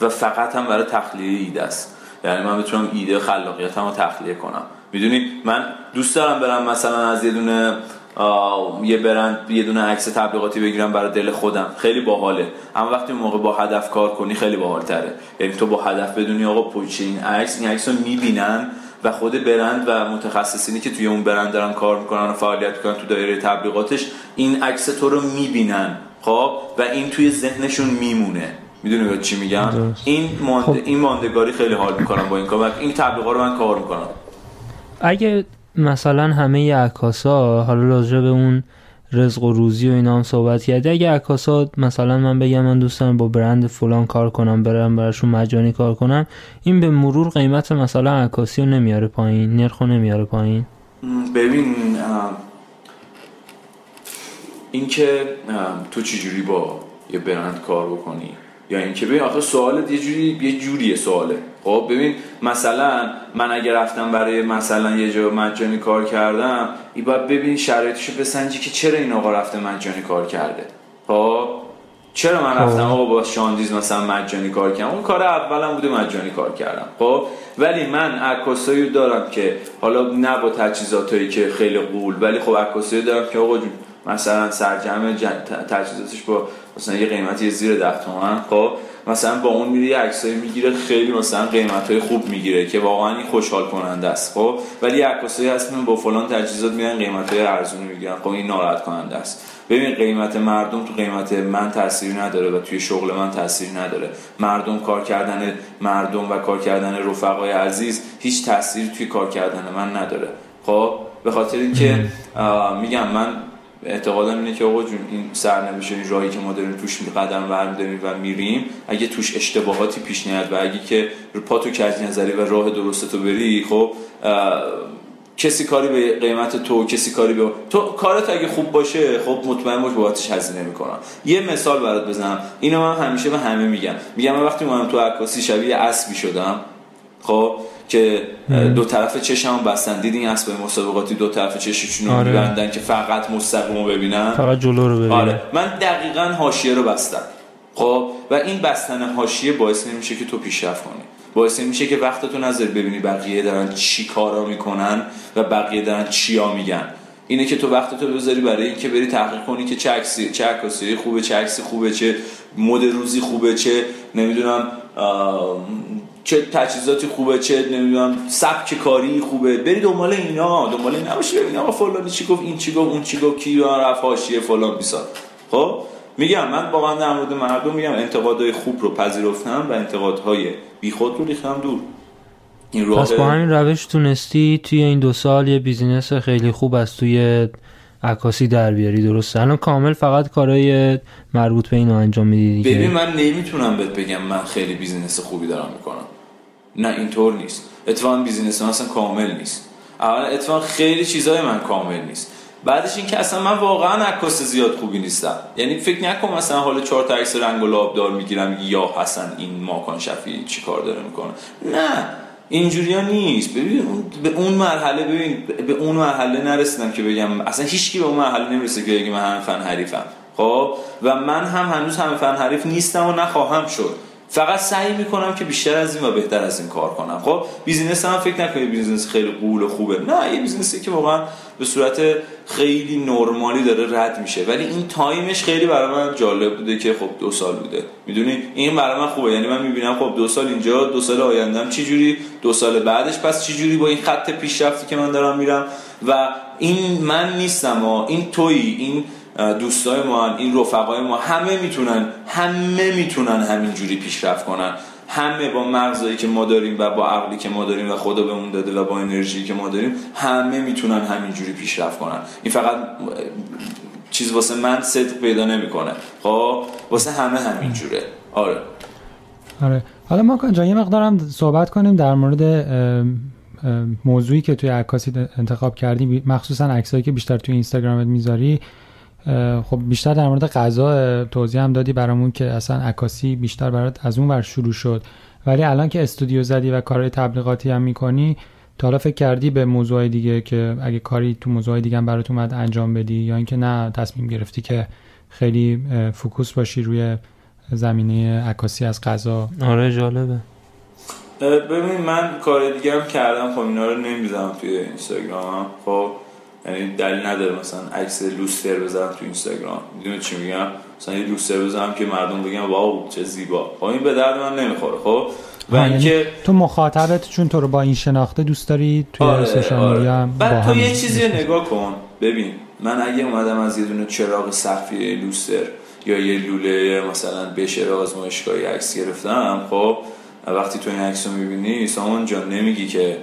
و فقط هم برای تخلیه ایده است. یعنی من بتونم ایده خلاقیتم رو تخلیه کنم. می‌دونی؟ من دوست دارم برم مثلا از یه دونه یه برند یه دونه عکس تبلیغاتی بگیرم برای دل خودم. خیلی باحاله. اما وقتی موقع با هدف کار کنی خیلی باحالتره. یعنی تو با هدف بدونی آقا پوچه این عکس این عکس رو می‌بینن و خود برند و متخصصینی که توی اون برند دارن کار می‌کنن و فعالیت می‌کنن تو دایره تبلیغاتش این عکس تو رو می‌بینن. خب؟ و این توی ذهنشون میمونه. می‌دونی چی میگم؟ این خب. این ماندگاری خیلی حال می‌کنم با این کار. این تبلیغات رو من کار می‌کنم. اگه مثلا همه عکاسا حالا راجع به اون رزق و روزی و اینا هم صحبت کردی. اگه عکاسا مثلا من بگم من دوستم با برند فلان کار کنم برم براشون مجانی کار کنم این به مرور قیمت مثلا عکاسی رو نمیاره پایین نرخ رو نمیاره پایین. ببین اینکه تو چجوری با یه برند کار بکنی؟ یا اینکه ببین آخه سوالت یه جوری یه جوریه سواله. خب ببین مثلا من اگه رفتم برای مثلا یه جا مجانی کار کردم این باید ببین شرایطشو بسنجی که چرا این آقا رفته مجانی کار کرده. خب؟ چرا من رفتم خب. آقا با شاندیز مثلا مجانی کار کردم؟ اون کار اولم بوده مجانی کار کردم. خب؟ ولی من عکاسایی دارم که حالا نه با تجهیزاتایی که خیلی قول ولی خب عکاسایی دارم که آقا مثلا سرجم تجهیزاتش با مثلا یه قیمتی زیر ده تومن خب؟ مثلا با اون میره یه می‌گیره خیلی مثلا قیمت های خوب می‌گیره که واقعا این خوشحال کننده است خب؟ ولی عکاسایی هستن با فلان تجهیزات میرن قیمت های ارزونی می‌گیرن خب؟ این ناراحت کننده است. ببین قیمت مردم تو قیمت من تاثیر نداره و توی شغل من تاثیر نداره. مردم کار کردن مردم و کار کردن رفقای عزیز هیچ تاثیری توی کار کردن من نداره. خب؟ به خاطر اینکه میگم من اعتقادم اینه که آقا جون این سرنوشت این راهی که ما داریم توش قدم داریم و میریم اگه توش اشتباهاتی پیش نیاد و اگه که پا تو کج نظری و راه درست تو بری خب کسی کاری به قیمت تو کسی کاری به تو کارت اگه خوب باشه خب مطمئن باش بابتش هزینه می‌کنم یه مثال برات بزنم. اینو من همیشه به همه میگم. میگم من وقتی من تو عکاسی شبیه اسبی شدم. خب که دو طرف چشم بستن. دیدین اسب مسابقاتی دو طرف چششون رو آره. که فقط مستقیم رو ببینن؟ فقط جلو رو ببینن. آره. من دقیقا حاشیه رو بستم. خب؟ و این بستن حاشیه باعث نمیشه که تو پیشرفت کنی. باعث میشه که وقتتو نظر ببینی بقیه دارن چی کارا می‌کنن و بقیه دارن چیا میگن. اینه که تو وقتتو بذاری برای اینکه بری تحقیق کنی که چه عکسی چه عکاسی خوبه چه عکسی خوبه چه مد روزی خوبه چه نمی‌دونم چه تجهیزاتی خوبه چه نمی‌دونم سبک کاری خوبه. بری دنبال اینا دنبال این نباشی ببین آقا فلانی چی گفت این چی گفت اون چی گفت کی رفت حاشیه فلان بیسار. خب؟ میگم من واقعا در مورد مردم میگم انتقادهای خوب رو پذیرفتم و انتقادهای بیخود رو ریختم دور. این پس با همین روش تونستی توی این دو سال یه business خیلی خوب از توی عکاسی در بیاری درسته. الان کامل فقط کارهای مربوط به اینو انجام میدی دیگه. ببین من نمی‌تونم بهت بگم من خیلی business خوبی دارم می‌کنم. نه اینطور نیست. اتفاقا business من اصلا کامل نیست. اولا اتفاقا خیلی چیزای من کامل نیست. بعدش این که اصلا من واقعا عکاس زیاد خوبی نیستم. یعنی فکر نکن مثلا حالا چهار تا عکس رنگ و لعابدار می‌گیرم یا حسن این ماکان شفی چی کار داره می‌کنه. نه. اینجوری ها نیست. ببین به اون مرحله ببین به اون مرحله نرسیدم که بگم. اصلا هیچکی به اون مرحله نمی‌رسه که بگه من همه فن حریفم. خب؟ و من هم هنوز همه فن حریف نیستم و نخواهم شد. فقط سعی می‌کنم که بیشتر از این و بهتر از این کار کنم. خب business هم فکر نکنید business خیلی غول و خوبه. نه یه business ی که واقعا به صورت خیلی نرمالی داره رد میشه. ولی این time ش خیلی برای من جالب بوده که خب دو سال بوده. می‌دونی؟ این برای من خوبه. یعنی من می‌بینم خب دو سال اینجا دو سال آیندم چی جوری دو سال بعدش پس چی جوری با این خط پیشرفتی که من دارم میرم. و این من نیستم و این تویی این دوستای ما این رفقای ما همه می‌تونن همه می‌تونن همینجوری پیشرفت کنن. همه با مغزایی که ما داریم و با عقلی که ما داریم و خدا بهمون داده و با انرژی که ما داریم همه می‌تونن همینجوری پیشرفت کنن. این فقط چیز واسه من صدق پیدا نمی‌کنه. خب؟ واسه همه همینجوره. آره. آره. حالا ما جان یه مقدارم صحبت کنیم در مورد موضوعی که توی عکاسی انتخاب کردی مخصوصا عکسایی که بیشتر توی اینستاگرامت می‌ذاری. خب بیشتر در مورد غذا توضیح هم دادی برامون که اصلا عکاسی بیشتر برات از اون ور شروع شد. ولی الان که استودیو زدی و کارهای تبلیغاتی هم می‌کنی تا حالا فکر کردی به موضوع دیگه که اگه کاری تو موضوع دیگه هم برات اومد انجام بدی یا اینکه نه تصمیم گرفتی که خیلی focus باشی روی زمینه عکاسی از غذا؟ آره جالبه. ببین من کار دیگه هم کردم. خب اینا رو نمی‌زنم توی اینستاگرام خب یعنی دلیل نداره مثلا عکس لوستر بزنم تو اینستاگرام. می‌دونی چی میگم؟ مثلا یه لوستر بزنم که مردم بگن wow چه زیبا. خب این به درد من نمی‌خوره خب؟ و یعنی اینکه تو مخاطبت چون تو رو با این شناخته دوست داری توی آره social آره. بعد تو یه چیزی نگاه کن. ببین من اگه اومدم از یه دونه چراغ سقفی لوستر یا یه لوله مثلا بشر آزمایشگاهی عکس گرفتم خب؟ وقتی تو این عکس رو می‌بینی سامان جان نمیگی که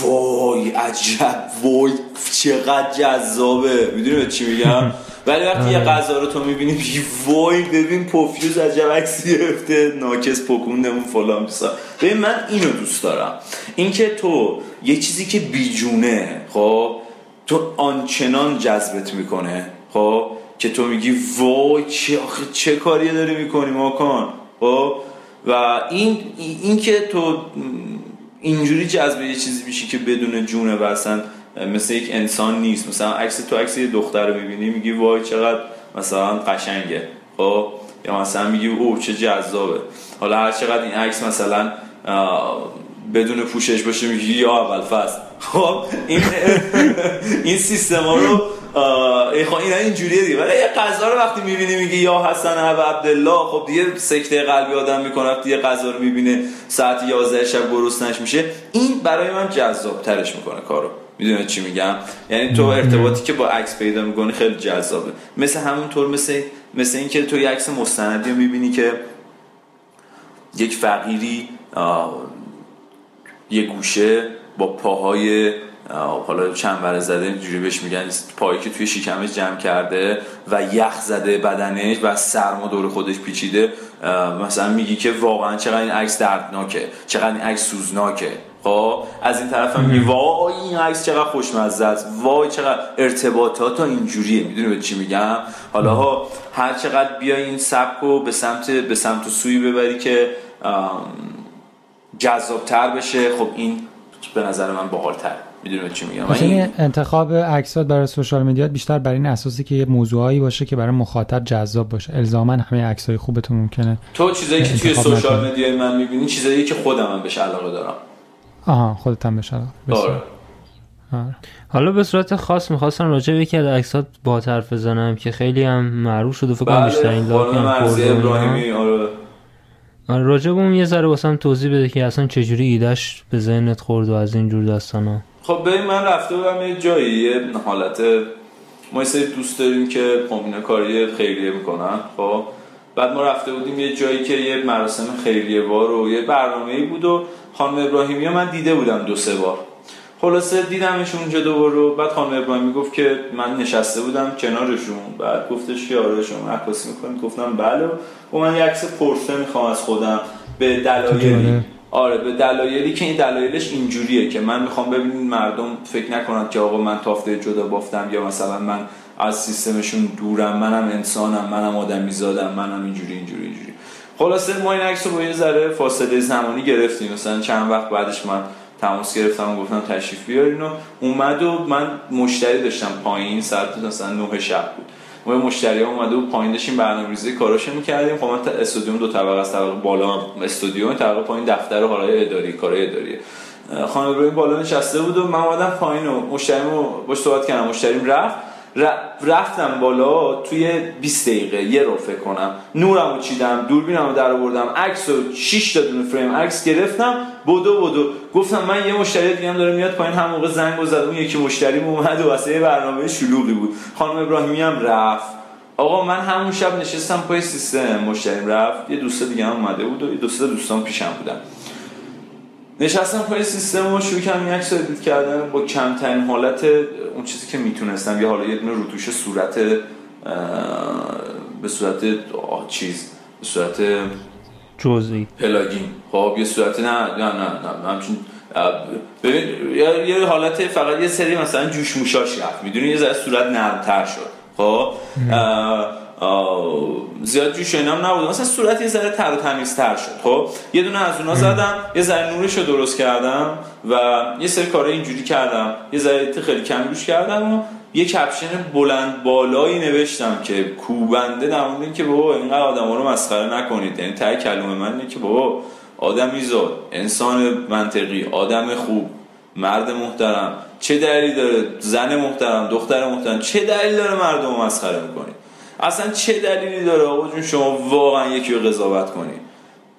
وای عجب وای چقدر جذابه. می‌دونی چی میگم؟ [laughs] ولی وقتی یه غذا رو تو می‌بینی میگی وای ببین پوفیوز عجب عکسی گرفته ناکس پکونده اون فلان بیسا ببین من اینو دوست دارم. اینکه تو یه چیزی که بیجونه خب تو آنچنان جذبت می‌کنه خب که تو میگی وای چه آخه چه کاری داری می‌کنی ماکان؟ خب و این این که تو اینجوری جذب یه چیزی میشی که بدون جونه و اصلا مثل یک انسان نیست. مثلا عکس تو عکس یه دختر رو می‌بینی میگی وای چقدر مثلا قشنگه. خب؟ یا مثلا میگی او چه جذابه. حالا هر چقدر این عکس مثلا بدون پوشش باشه میگی یا اول فصل. خب؟ این [laughs] این سیستم ها رو خب اینا اینجوریه دیگه. ولی یه غذا رو وقتی می‌بینی میگی یا حسن و عبدالله خب دیگه سکته قلبی آدم می‌کنه. وقتی یه غذا رو می‌بینه ساعت 11 شب گرسنش میشه این برای من جذاب ترش می‌کنه کارو. می‌دونه چی میگم؟ یعنی تو ارتباطی که با عکس پیدا می‌کنی خیلی جذابه. مثل همونطور مثل مثل اینکه تو یه عکس مستندی رو می‌بینی که یک فقیری یه گوشه با پاهای حالا چند زده اینجوری بهش میگن پایی که توی شکمش جمع کرده و یخ زده بدنش و سرما دور خودش پیچیده. مثلا میگی که واقعا چقدر این عکس دردناکه چقدر این عکس سوزناکه. خب از این طرف هم میگی وای این عکس چقدر خوشمزه است. وای چقدر ارتباطات اینجوریه. می‌دونی به چی میگم؟ حالا ها هر چقدر بیا این سبک رو به سمت به سمت سوی ببری که جذابتر بشه خب این به نظر من باحالتر می‌دونی چی میگم. این انتخاب عکسات برای سوشال میدیا بیشتر برای این اساسی که یه موضوعایی باشه که برای مخاطب جذاب باشه. الزاما همه عکسای خوبتون ممکنه تو چیزایی که توی سوشال مدیا من می‌بینی چیزایی که خودم هم بهش علاقه دارم. آها خودت هم بهش علاقه آره. آره. حالا به صورت خاص می‌خواستم راجع به یکی از عکسات با طرف بزنم که خیلی هم معروف شده فکر کنم بله، بیشتر این لاک هم ابراهیمی آره. آره راجع به اون یه ذره واسم توضیح بده که اصلا چجوری ایدش به ذهنت خورد و از این جور داستانا. خب ببین من رفته بودم یه جایی یه حالت ما یه دوست داریم که خب کاری خیریه می‌کنن خب. بعد ما رفته بودیم یه جایی که یه مراسم خیریه بار و یه برنامه‌ای بود و خانم ابراهیمی من دیده بودم دو سه بار. خلاصه دیدمش اونجا دوباره بعد خانم ابراهیمی گفت که من نشسته بودم کنارشون بعد گفتش که آره شما عکاسی می‌کنید. گفتم بله. و من یه عکس پرسه می‌خوام از خودم به دلایلی آره به دلایلی که این دلایلش اینجوریه که من می‌خوام ببینید مردم فکر نکنند که آقا من تافته جدا بافتم یا مثلا من از سیستمشون دورم منم انسانم منم آدمی زادم منم اینجوری اینجوری اینجوری. خلاصه ما این عکس رو با یه ذره فاصله زمانی گرفتیم. مثلا چند وقت بعدش من تماس گرفتم و گفتم تشریف بیارین و اومد و من مشتری داشتم پایین ساعت مثلا 9 شب بود. ما مشتری ها اومده و پایین داشتیم برنامه‌ریزی کاراشو می‌کردیم. خب من استودیوم دو طبقه است طبقه بالا استودیوم طبقه پایین دفتر حالای اداری کارهای اداری. خانم ابراهیم بالا نشسته بود و من اومدم پایین و مشتریمو باش صحبت کردم. مشتریم رفت. رفتم بالا توی 20 دقیقه یه رو فکر کنم. نورم رو چیدم دوربینم رو در آوردم عکس و 6 تا دونه فریم عکس گرفتم. بدو بدو گفتم من یه مشتری دیگه هم داره میاد پایین هم موقع زنگ زد. اون یکی مشتری اومد و واسه برنامه شلوغی بود. خانم ابراهیمی هم رفت. آقا من همون شب نشستم پای سیستم مشتریم رفت. یه دوست دیگه هم اومده بود و یه دوست دوستان پیشم بودن. نشستم پای سیستم و شروع کردم یک ادیت کردن با کمترین حالت اون چیزی که می‌تونستم. یا حالا یه دونه روتوش صورت به صورت چیز به صورت جزئی. پلاگین. خب یه صورت نه نه نه نه همچین ببین یه حالت فقط یه سری مثلا جوش موشاش رفت. می‌دونی؟ یه ذره صورت نرمتر شد. خب زیاد جوش اینام نبود مثلا صورت یه ذره تر و تمیزتر شد. خب یه دونه از اونا زدم یه ذره نورش رو درست کردم و یه سری کارا اینجوری کردم. یه ذره خیلی کم گوش کردم و یه کپشن بلند بالایی نوشتم که کوبنده در مورد اینکه بابا اینقدر آدما رو مسخره نکنید. یعنی تای کلمه من اینه که بابا آدم زاد انسان منطقی آدم خوب مرد محترم. چه دلیلی داره؟ زن محترم دختر محترم. چه دلیلی داره مردم رو مسخره می‌کنید؟ اصلا چه دلیلی داره آقا جون شما واقعا یکی رو قضاوت کنی؟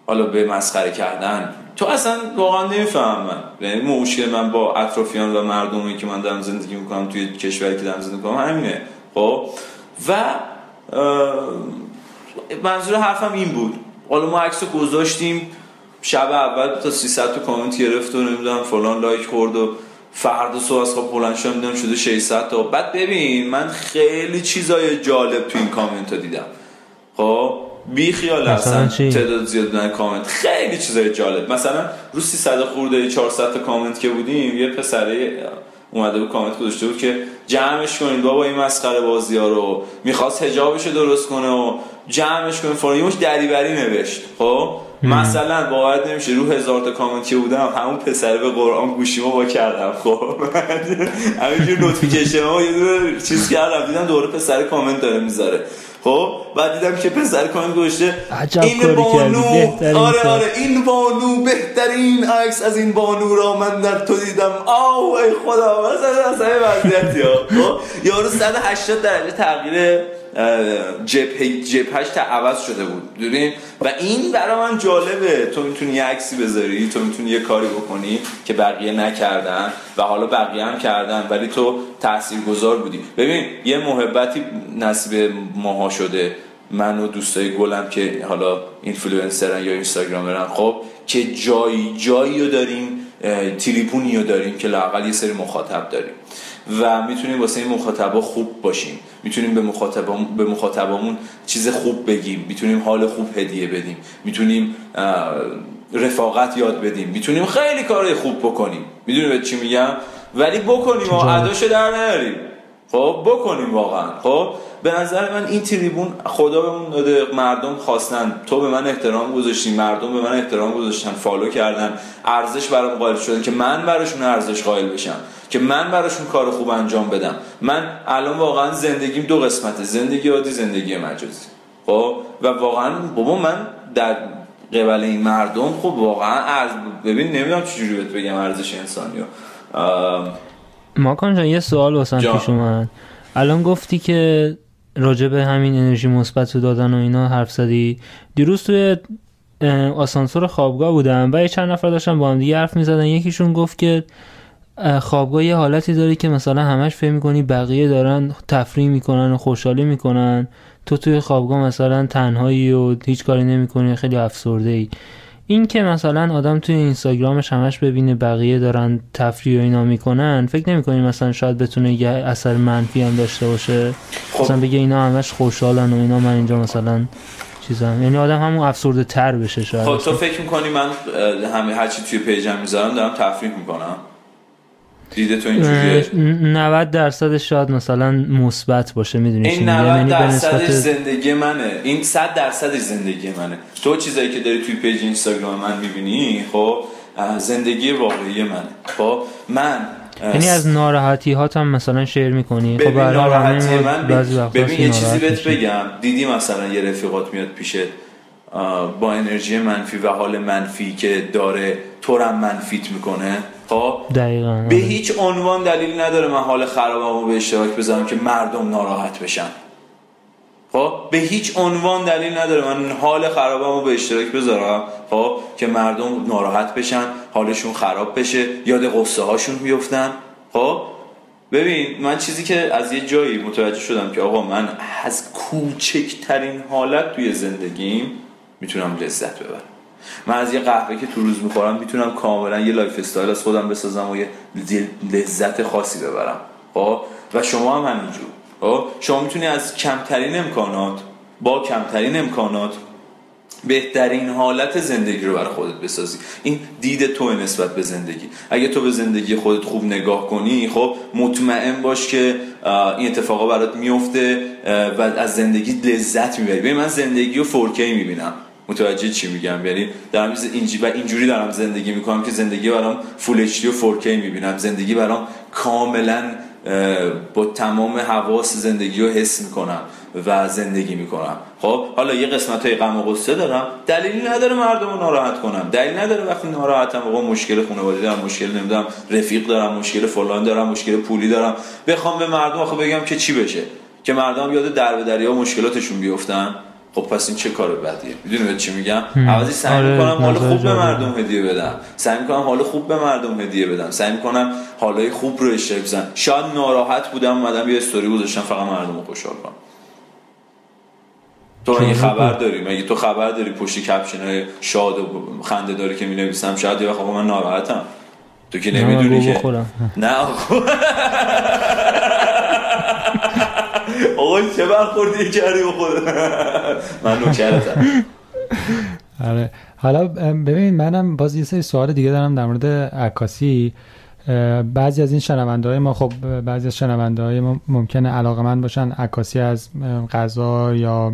حالا به مسخره کردن. تو اصلا واقعا نمیفهم من. یعنی مشکل من با اطرافیان و مردمی که من دارم زندگی می‌کنم توی کشوری که دارم زندگی می‌کنم همینه. خب؟ و منظور حرفم این بود. حالا ما عکس گذاشتیم. شب اول تا 300 تا کامنت گرفت و نمی‌دونم فلان لایک خورد و فردا صبح از خواب بلند شدم دیدم شده 600 تا. بعد ببین من خیلی چیزای جالب تو این کامنت ها دیدم. خب بی خیال اصلا تعداد زیاد بودن کامنت. خیلی چیزای جالب. مثلا رو 300 خورده 400 تا کامنت که بودیم یه پسره اومده بود کامنت گذاشته بود که جمعش کنید بابا این مسخره بازی ها رو. می‌خواست حجابش درست کنه و جمعش کنید فلان. دریوری نوشت. خب؟ مثلا باید نمیشه رو هزار تا کامنت که بودم همون پسر به قرآن گوشیمو وا کردم. خب. [laughs] همینجور نوتیفیکیشن ها یه دور چیز کردم دیدم دوباره پسره کامنت داره می‌ذاره. خب بعد دیدم که پسر کامنت گوشته این بانو آره آره این بانو بهترین عکس از این بانو را من در تو دیدم. آو ای خدا مثلا اصلا وضعیتی ها. خب یارو 180 درجه تغییر جبهه جبهش عوض شده بود. ببین و این برای من جالبه. تو می‌تونی یه عکسی بذاری تو می‌تونی یه کاری بکنی که بقیه نکردن و حالا بقیه هم کردن ولی تو تاثیرگذار بودی. ببین یه محبتی نصیب ماها شده. من و دوستای گلم که حالا اینفلوئنسرن یا اینستاگرامرن خب که جایی جایی رو داریم تریبونی رو داریم که لاقل یه سری مخاطب داریم. و می‌تونیم واسه این مخاطبا خوب باشیم. می‌تونیم به مخاطبامون به مخاطبامون چیز خوب بگیم. می‌تونیم حال خوب هدیه بدیم. می‌تونیم رفاقت یاد بدیم. می‌تونیم خیلی کارهای خوب بکنیم. می‌دونی به چی میگم؟ ولی بکنیم و عداشو در نیاریم. خب بکنیم واقعا. خب به نظر من این تریبون خدا بهمون داده مردم خواستن. تو به من احترام گذاشتی مردم به من احترام گذاشتن فالو کردن. ارزش برام قائل شدن که من براشون ارزش قائل بشم. که من براشون کار خوب انجام بدم. من الان واقعا زندگیم دو قسمته. زندگی عادی زندگی مجازی. خب و واقعا بابا من در قبل این مردم خب واقعا ارز ببین نمی‌دونم چجوری بهت بگم ارزش انسانی ماکان جان یه سوال واسم پیش اومد. الان گفتی که راجع به همین انرژی مثبت دادن و اینا حرف زدی. دیروز توی آسانسور خوابگاه بودم و یه چند نفر داشتن با هم دیگه حرف می‌زدن. یکیشون گفت که خوابگاه یه حالتی داری که مثلا همش فهم می‌کنی بقیه دارن تفریح می‌کنن و خوشحالی می‌کنن. تو توی خوابگاه مثلا تنهایی و هیچ کاری نمی‌کنی خیلی افسرده ای این که مثلا آدم توی اینستاگرامش همش ببینه بقیه دارن تفریح و اینا می‌کنن فکر نمی‌کنی مثلا شاید بتونه یه اثر منفی هم داشته باشه؟ خب. مثلا بگه اینا همش خوشحالن و اینا من اینجا مثلا چیزم. یعنی آدم همون افسرده تر بشه شاید. خب تو فکر می‌کنی من همه هرچی توی پیجم می‌ذارم دارم تفریح می‌کنم؟ دیده تو اینجوریه؟ 90 درصد شاید مثلا مثبت باشه می‌دونی این 90 یعنی درصدش زندگی منه. این 100 درصدش زندگی منه. تو چیزایی که داری توی پیج اینستاگرام من می‌بینی خب زندگی واقعی منه. خب من یعنی از ناراحتی هات هم مثلا شیر می‌کنی. خب ناراحتی من ببین یه چیزی بهت بگم. دیدی مثلا یه رفیقات میاد پیشت با انرژی منفی و حال منفی که داره تو منفیت می‌کنه؟ خب دقیقا به هیچ عنوان دلیل نداره من حال خرابمو به اشتراک بذارم که مردم ناراحت بشن. خب؟ به هیچ عنوان دلیل نداره من حال خرابمو به اشتراک بذارم خب؟ که مردم ناراحت بشن حالشون خراب بشه یاد قصه هاشون بیفتن. خب؟ ببین من چیزی که از یه جایی متوجه شدم که آقا من از کوچکترین حالت توی زندگیم می‌تونم لذت ببرم. من از یه قهوه که تو روز می‌خورم می‌تونم کاملا یه lifestyle از خودم بسازم و یه لذت خاصی ببرم. خب؟ و شما هم همینجور. خب؟ شما می‌تونی از کمترین امکانات با کمترین امکانات بهترین حالت زندگی رو برای خودت بسازی. این دید تو نسبت به زندگی. اگه تو به زندگی خودت خوب نگاه کنی خب مطمئن باش که این اتفاقا برات میفته و از زندگی لذت می‌بری. ببین من زندگی رو 4K می‌بینم. متوجه چی میگم؟ یعنی دارم اینجی و اینجوری دارم زندگی می‌کنم که زندگی برام فول اچ و 4K می‌بینم. زندگی برام کاملا با تمام حواس زندگی رو حس می‌کنم و زندگی می‌کنم. خب حالا یه قسمت های غم و غصه دارم. دلیلی نداره مردم رو ناراحت کنم. دلیل نداره وقتی ناراحتم آقا مشکل خانواده دارم مشکل نمی‌دونم رفیق دارم مشکل فلان دارم مشکل پولی دارم. بخوام به مردم آخه بگم که چی بشه؟ که مردم یاد در به دریا مشکلاتشون بیفتن. خب پس این چه کار بدیه؟ می‌دونی چی میگم؟ عوضی سعی آره، می‌کنم حال خوب به مردم هدیه بدم. سعی می‌کنم حال خوب به مردم هدیه بدم. سعی می‌کنم حالای خوب رو اشتراک بزنم. شاید ناراحت بودم اومدم یه استوری گذاشتم فقط مردم رو خوشحال کنم. تو مگه خبر داری؟ مگه تو خبر داری پشت کپشن های شاد و خنده داری که می نویسم شاید یه خب من ناراحتم. تو که نمی‌دونی که. نه [laughs] آقا چه برخوردی کردی به خود [laughs] من نوکرتم. آره. حالا ببین منم باز یه سری سوال دیگه دارم در مورد عکاسی. بعضی از این شنونده های ما خب بعضی از شنونده های ما ممکنه علاقه من باشن عکاسی از غذا یا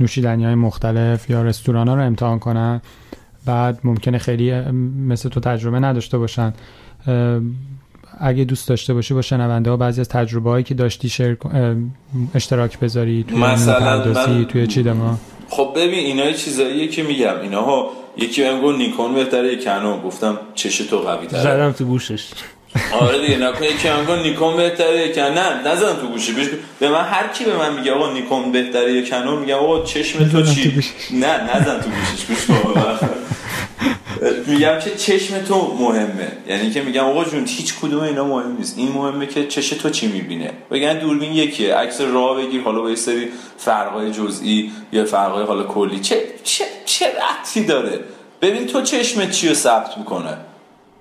نوشیدنی های مختلف یا رستوران ها رو امتحان کنن. بعد ممکنه خیلی مثل تو تجربه نداشته باشن. اگه دوست داشته باشی با شنونده ها بعضی از تجربه هایی که داشتی شیر اشتراک بذاری توی مثلا توی چی ما خب ببین اینا چیزاییه که میگم. اینا ها یکی بهم گفت نیکون بهتره یک کنون گفتم چش تو قوی تره. زدم تو گوشش. آره دیگه نکن یکی هم گفت نیکون بهتره یک نه نزدم تو گوشی. به من هر کی به من میگه آقا نیکون بهتره یک کنون میگم آقا چشم تو چی؟ نه نزن تو گوشش. گوش میگم که چشم تو مهمه. یعنی که میگم آقا جون هیچ کدوم اینا مهم نیست. این مهمه که چش تو چی می‌بینه؟ بگن دوربین یکیه. عکس راه بگیر. حالا با یه سری فرقای جزئی یا فرقای حالا کلی. چه چه چه ربطی داره؟ ببین تو چشم چی رو ثبت می‌کنه؟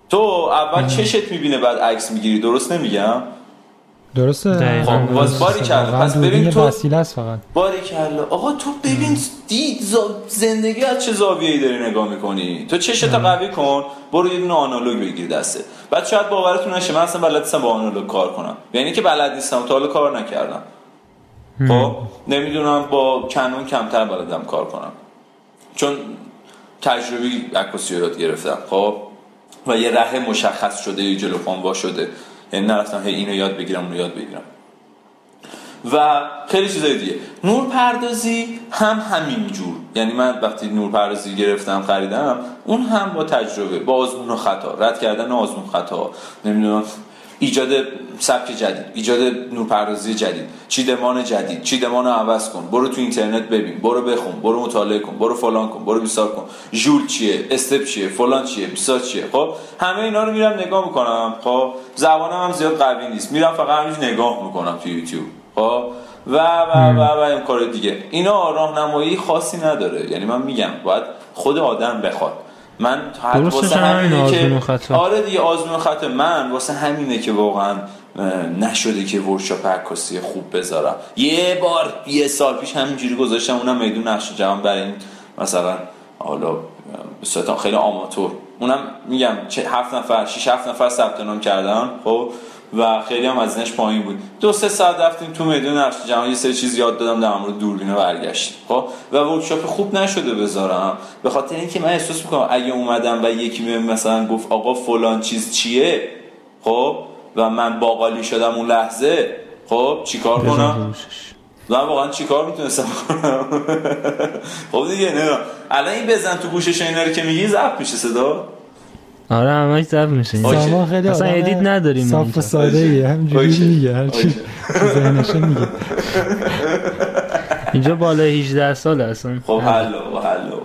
تو اول چشت می‌بینه بعد عکس می‌گیری. درست نمیگم؟ درسته؟ خب باز باری کرده پس ببین تو وسیله است فقط. باری کرده آقا تو ببین دید زندگی از چه زاویه‌ای داری نگاه می‌کنی؟ تو چشت قوی کن برو یه دونه آنالوگ بگیر دسته بعد شاید باورتون نشه من اصلا بلد نیستم با آنالوگ کار کنم. یعنی که بلد نیستم تا حالا کار نکردم. خب؟ نمی‌دونم با کنون کمتر بلدم کار کنم. چون تجربی عکاسی یاد گرفتم. خب؟ و یه ره مشخص شده یه جلو وا شده. یعنی نرفتم هی اینو یاد بگیرم اونو یاد بگیرم. و خیلی چیزای دیگه. نور پردازی هم همین جور. یعنی من وقتی نور پردازی گرفتم خریدم اون هم با تجربه با آزمون خطا. رد کردن آزمون خطا. نمی‌دونم ایجاد سبک جدید ایجاد نورپردازی جدید چیدمان جدید چیدمان رو عوض کن برو تو اینترنت ببین برو بخون برو مطالعه کن برو فلان کن برو بیسار کن. ژول چیه؟ استپ چیه؟ فلان چیه؟ بیسار چیه؟ خب همه اینا رو میرم نگاه می‌کنم. خب زبانم هم زیاد قوی نیست. میرم فقط همینج نگاه می‌کنم تو یوتیوب. خب و و و و این کار دیگه. اینا راهنمایی خاصی نداره. یعنی من میگم باید خود آدم بخواد. من واسه همینه که آره دیگه آزمون خط من واسه همینه که واقعا نشده که ورکشاپ عکاسی خوب بذارم. یه بار یه سال پیش همینجوری گذاشتم اونم میدون نقش جوان برای این مثلا حالا خیلی آماتور. اونم میگم هفت نفر شش هفت نفر ثبت نام کردن خب؟ و خیلی هم ازش پایین بود. دو سه ساعت رفتیم تو میدون نقش جهان. یه سری چیز یاد دادم در مورد دوربین برگشت خب؟ و ورکشاپ خوب نشده بذارم. به خاطر اینکه من احساس می‌کنم اگه اومدم و یکی به مثلا گفت آقا فلان چیز چیه؟ خب؟ و من باقالی شدم اون لحظه خب؟ چیکار کنم؟ من واقعا چیکار می‌تونستم کنم؟ [laughs] خب دیگه نه. الان این بزن تو گوشش اینا رو که میگی ضبط میشه صدا؟ آره همش ضبط میشه. ما خیلی اصلا ادیت نداریم صاف و ساده ایه همینجوری میگه هر چی ذهنش میگه. [laughs] اینجا بالا 18 سال اصلا. خب حلو حلو.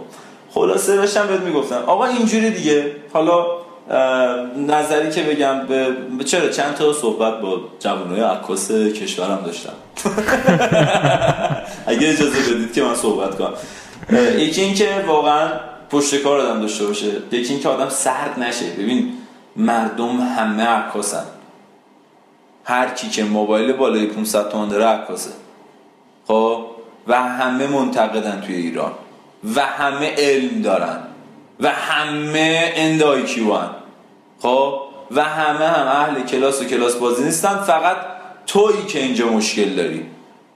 خلاصه بشم بهت می‌گفتم. آقا اینجوری دیگه. حالا نظری که بگم به چرا چند تا صحبت با جوانای عکاس کشورم داشتم؟ [laughs] اگه اجازه بدید که من صحبت کنم. یکی اینکه واقعا پشت کار آدم داشته باشه. یکی اینکه آدم سرد نشه. ببین مردم همه عکاسن. هر کی که موبایل بالای 500 تومن داره عکاسه. خب؟ و همه منتقدن توی ایران. و همه علم دارن. و همه اندایکیوان خب؟ و همه هم اهل کلاس و کلاس بازی نیستن. فقط تویی که اینجا مشکل داری.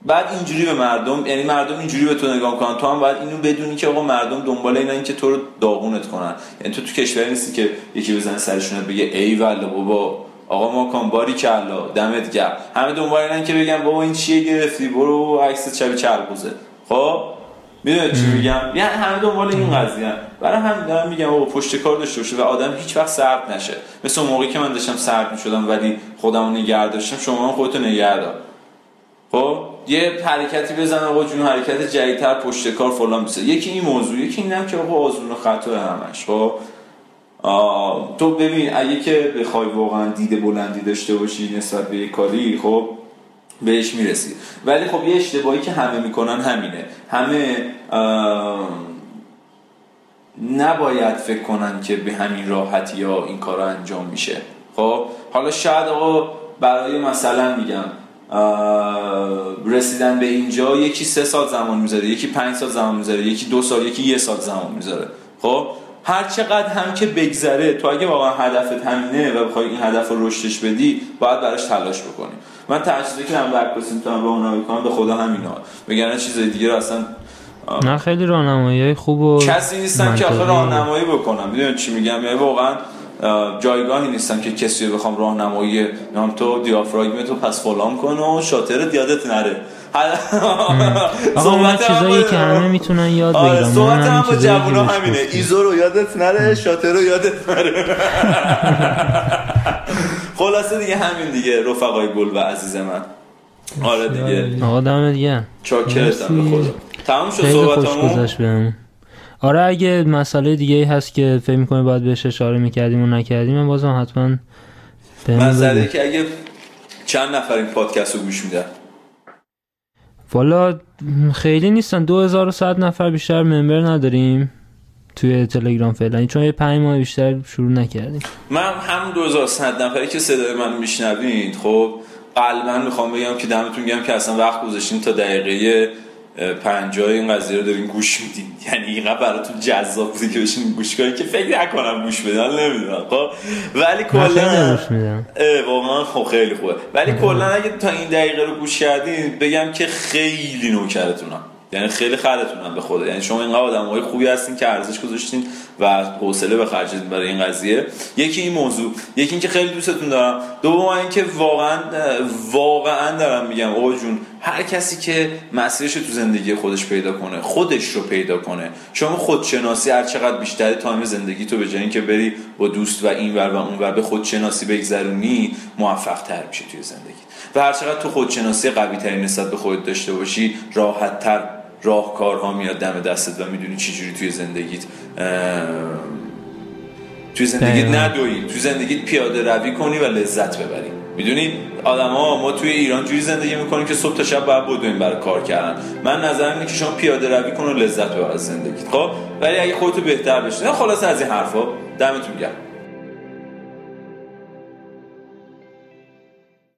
بعد اینجوری به مردم یعنی مردم اینجوری به تو نگاه کنن تو هم باید اینو بدونی که آقا مردم دنبال اینا که تو رو داغونت کنن. یعنی تو تو کشوری نیستی که یکی بزنه سرشونت بگه ای والله بابا آقا ما کام باری کلا دمت گرم. همه دنبال اینن که بگن بابا این چیه گرفتی؟ برو عکس شبیه چربوزه خب؟ می‌دونی چی میگم؟ یعنی همه دنبال این قضیه برای هم دارم میگم بابا پشت کار داشته باشه و آدم هیچ وقت سرد نشه. مثل موقعی که من داشتم سرد می‌شدم ولی خودمو نگه داشتم شما هم خودتو نگه دار. خب یه حرکتی بزن آقا جون حرکت جدیدتر پشت کار فلان بیسه یکی این موضوع یکی اینم که آقا آزمون خطا همش خب؟ تو ببین اگه که بخوای واقعا دیده بلندی داشته باشی نسبت به یک کاری خب بهش می‌رسی. ولی خب یه اشتباهی که همه می‌کنن همینه. همه نباید فکر کنن که به همین راحتی ها این کار انجام میشه. خب حالا شاید آقا برای مثلا میگم رسیدن به اینجا یکی سه سال زمان می‌ذاره یکی پنج سال زمان می‌ذاره یکی دو سال یکی یه سال زمان می‌ذاره. خب؟ هر چقدر هم که بگذره تو اگه واقعا هدفت همینه و بخوای این هدف رو رشدش بدی باید براش تلاش بکنی. من تجربه که من برکاسی می‌تونم راهنمایی کنم به خدا همینا بگن چیزای دیگه رو اصلا نه خیلی راهنمایی خوب و کسی نیستم که آخه راهنمایی بکنم. می‌دونی چی میگم؟ یعنی واقعا جایگاهی نیستم که کسی رو بخوام راهنمایی نام تو دیافراگم تو پس فلان کن و شاتر دیادت نره. آقا من چیزایی که همه می‌تونن یاد آره، بگیرن. صحبت هم با جوونا همینه. ایزو رو یادت نره شاتر رو یادت نره. [laughs] خلاصه دیگه همین دیگه رفقای گل و عزیز من. آره دیگه. آقا دم دیگه. چاکرتم به خدا. تمام شد صحبتمون آره اگه مسئله دیگه ای هست که فکر می‌کنه باید بهش اشاره می‌کردیم و نکردیم من بازم حتما مسئله که اگه چند نفر این پادکست رو گوش میدن؟ والا خیلی نیستن. 2100 نفر بیشتر ممبر نداریم توی تلگرام فعلا. چون یه پنج ماه بیشتر شروع نکردیم. من هم 2100 نفری که صدای من میشنوید خب قلبا می‌خوام بگم که دمتون گرم که اصلا وقت گذاشتین تا دقیقه پنجای این قضیه رو دارین گوش میدین. [laughs] یعنی اینقدر براتون جذاب بوده که بشین گوش کنین که فکر نکنم گوش بدن نمی‌دونم. خب؟ ولی کلا واقعا خب خیلی خوبه. ولی کلا اگه تا این دقیقه رو گوش کردین بگم که خیلی نوکرتونم. یعنی خیلی خرتونم به خدا یعنی شما اینقدر آدمای خوبی هستین که ارزش گذاشتین و حوصله به خرج برای این قضیه. یکی این موضوع. یکی اینکه خیلی دوستتون دارم. دوم اینکه واقعا واقعا دارم میگم آقا جون هر کسی که مسیرش تو زندگی خودش پیدا کنه خودش رو پیدا کنه. شما خودشناسی هر چقدر بیشتر تایم زندگی تو به جای که بری با دوست و این ور و اون ور به خودشناسی بگذرونی موفق تر میشه توی زندگی. و هر چقدر تو خودشناسی قوی ترین نسبت به خودت داشته باشی راحت تر راهکارها میاد دم دستت و می‌دونی چجوری توی زندگیت توی زندگیت ندوی توی زندگیت پیاده روی کنی و لذت ببری. می‌دونی؟ آدما ما توی ایران جوری زندگی می‌کنیم که صبح تا شب باید بدویم برای کار کردن. من نظرم اینه که شما پیاده روی کن و لذت ببر از زندگیت. خب؟ ولی اگه خودتو بهتر بشی خلاص از این حرفا دمتون گرم.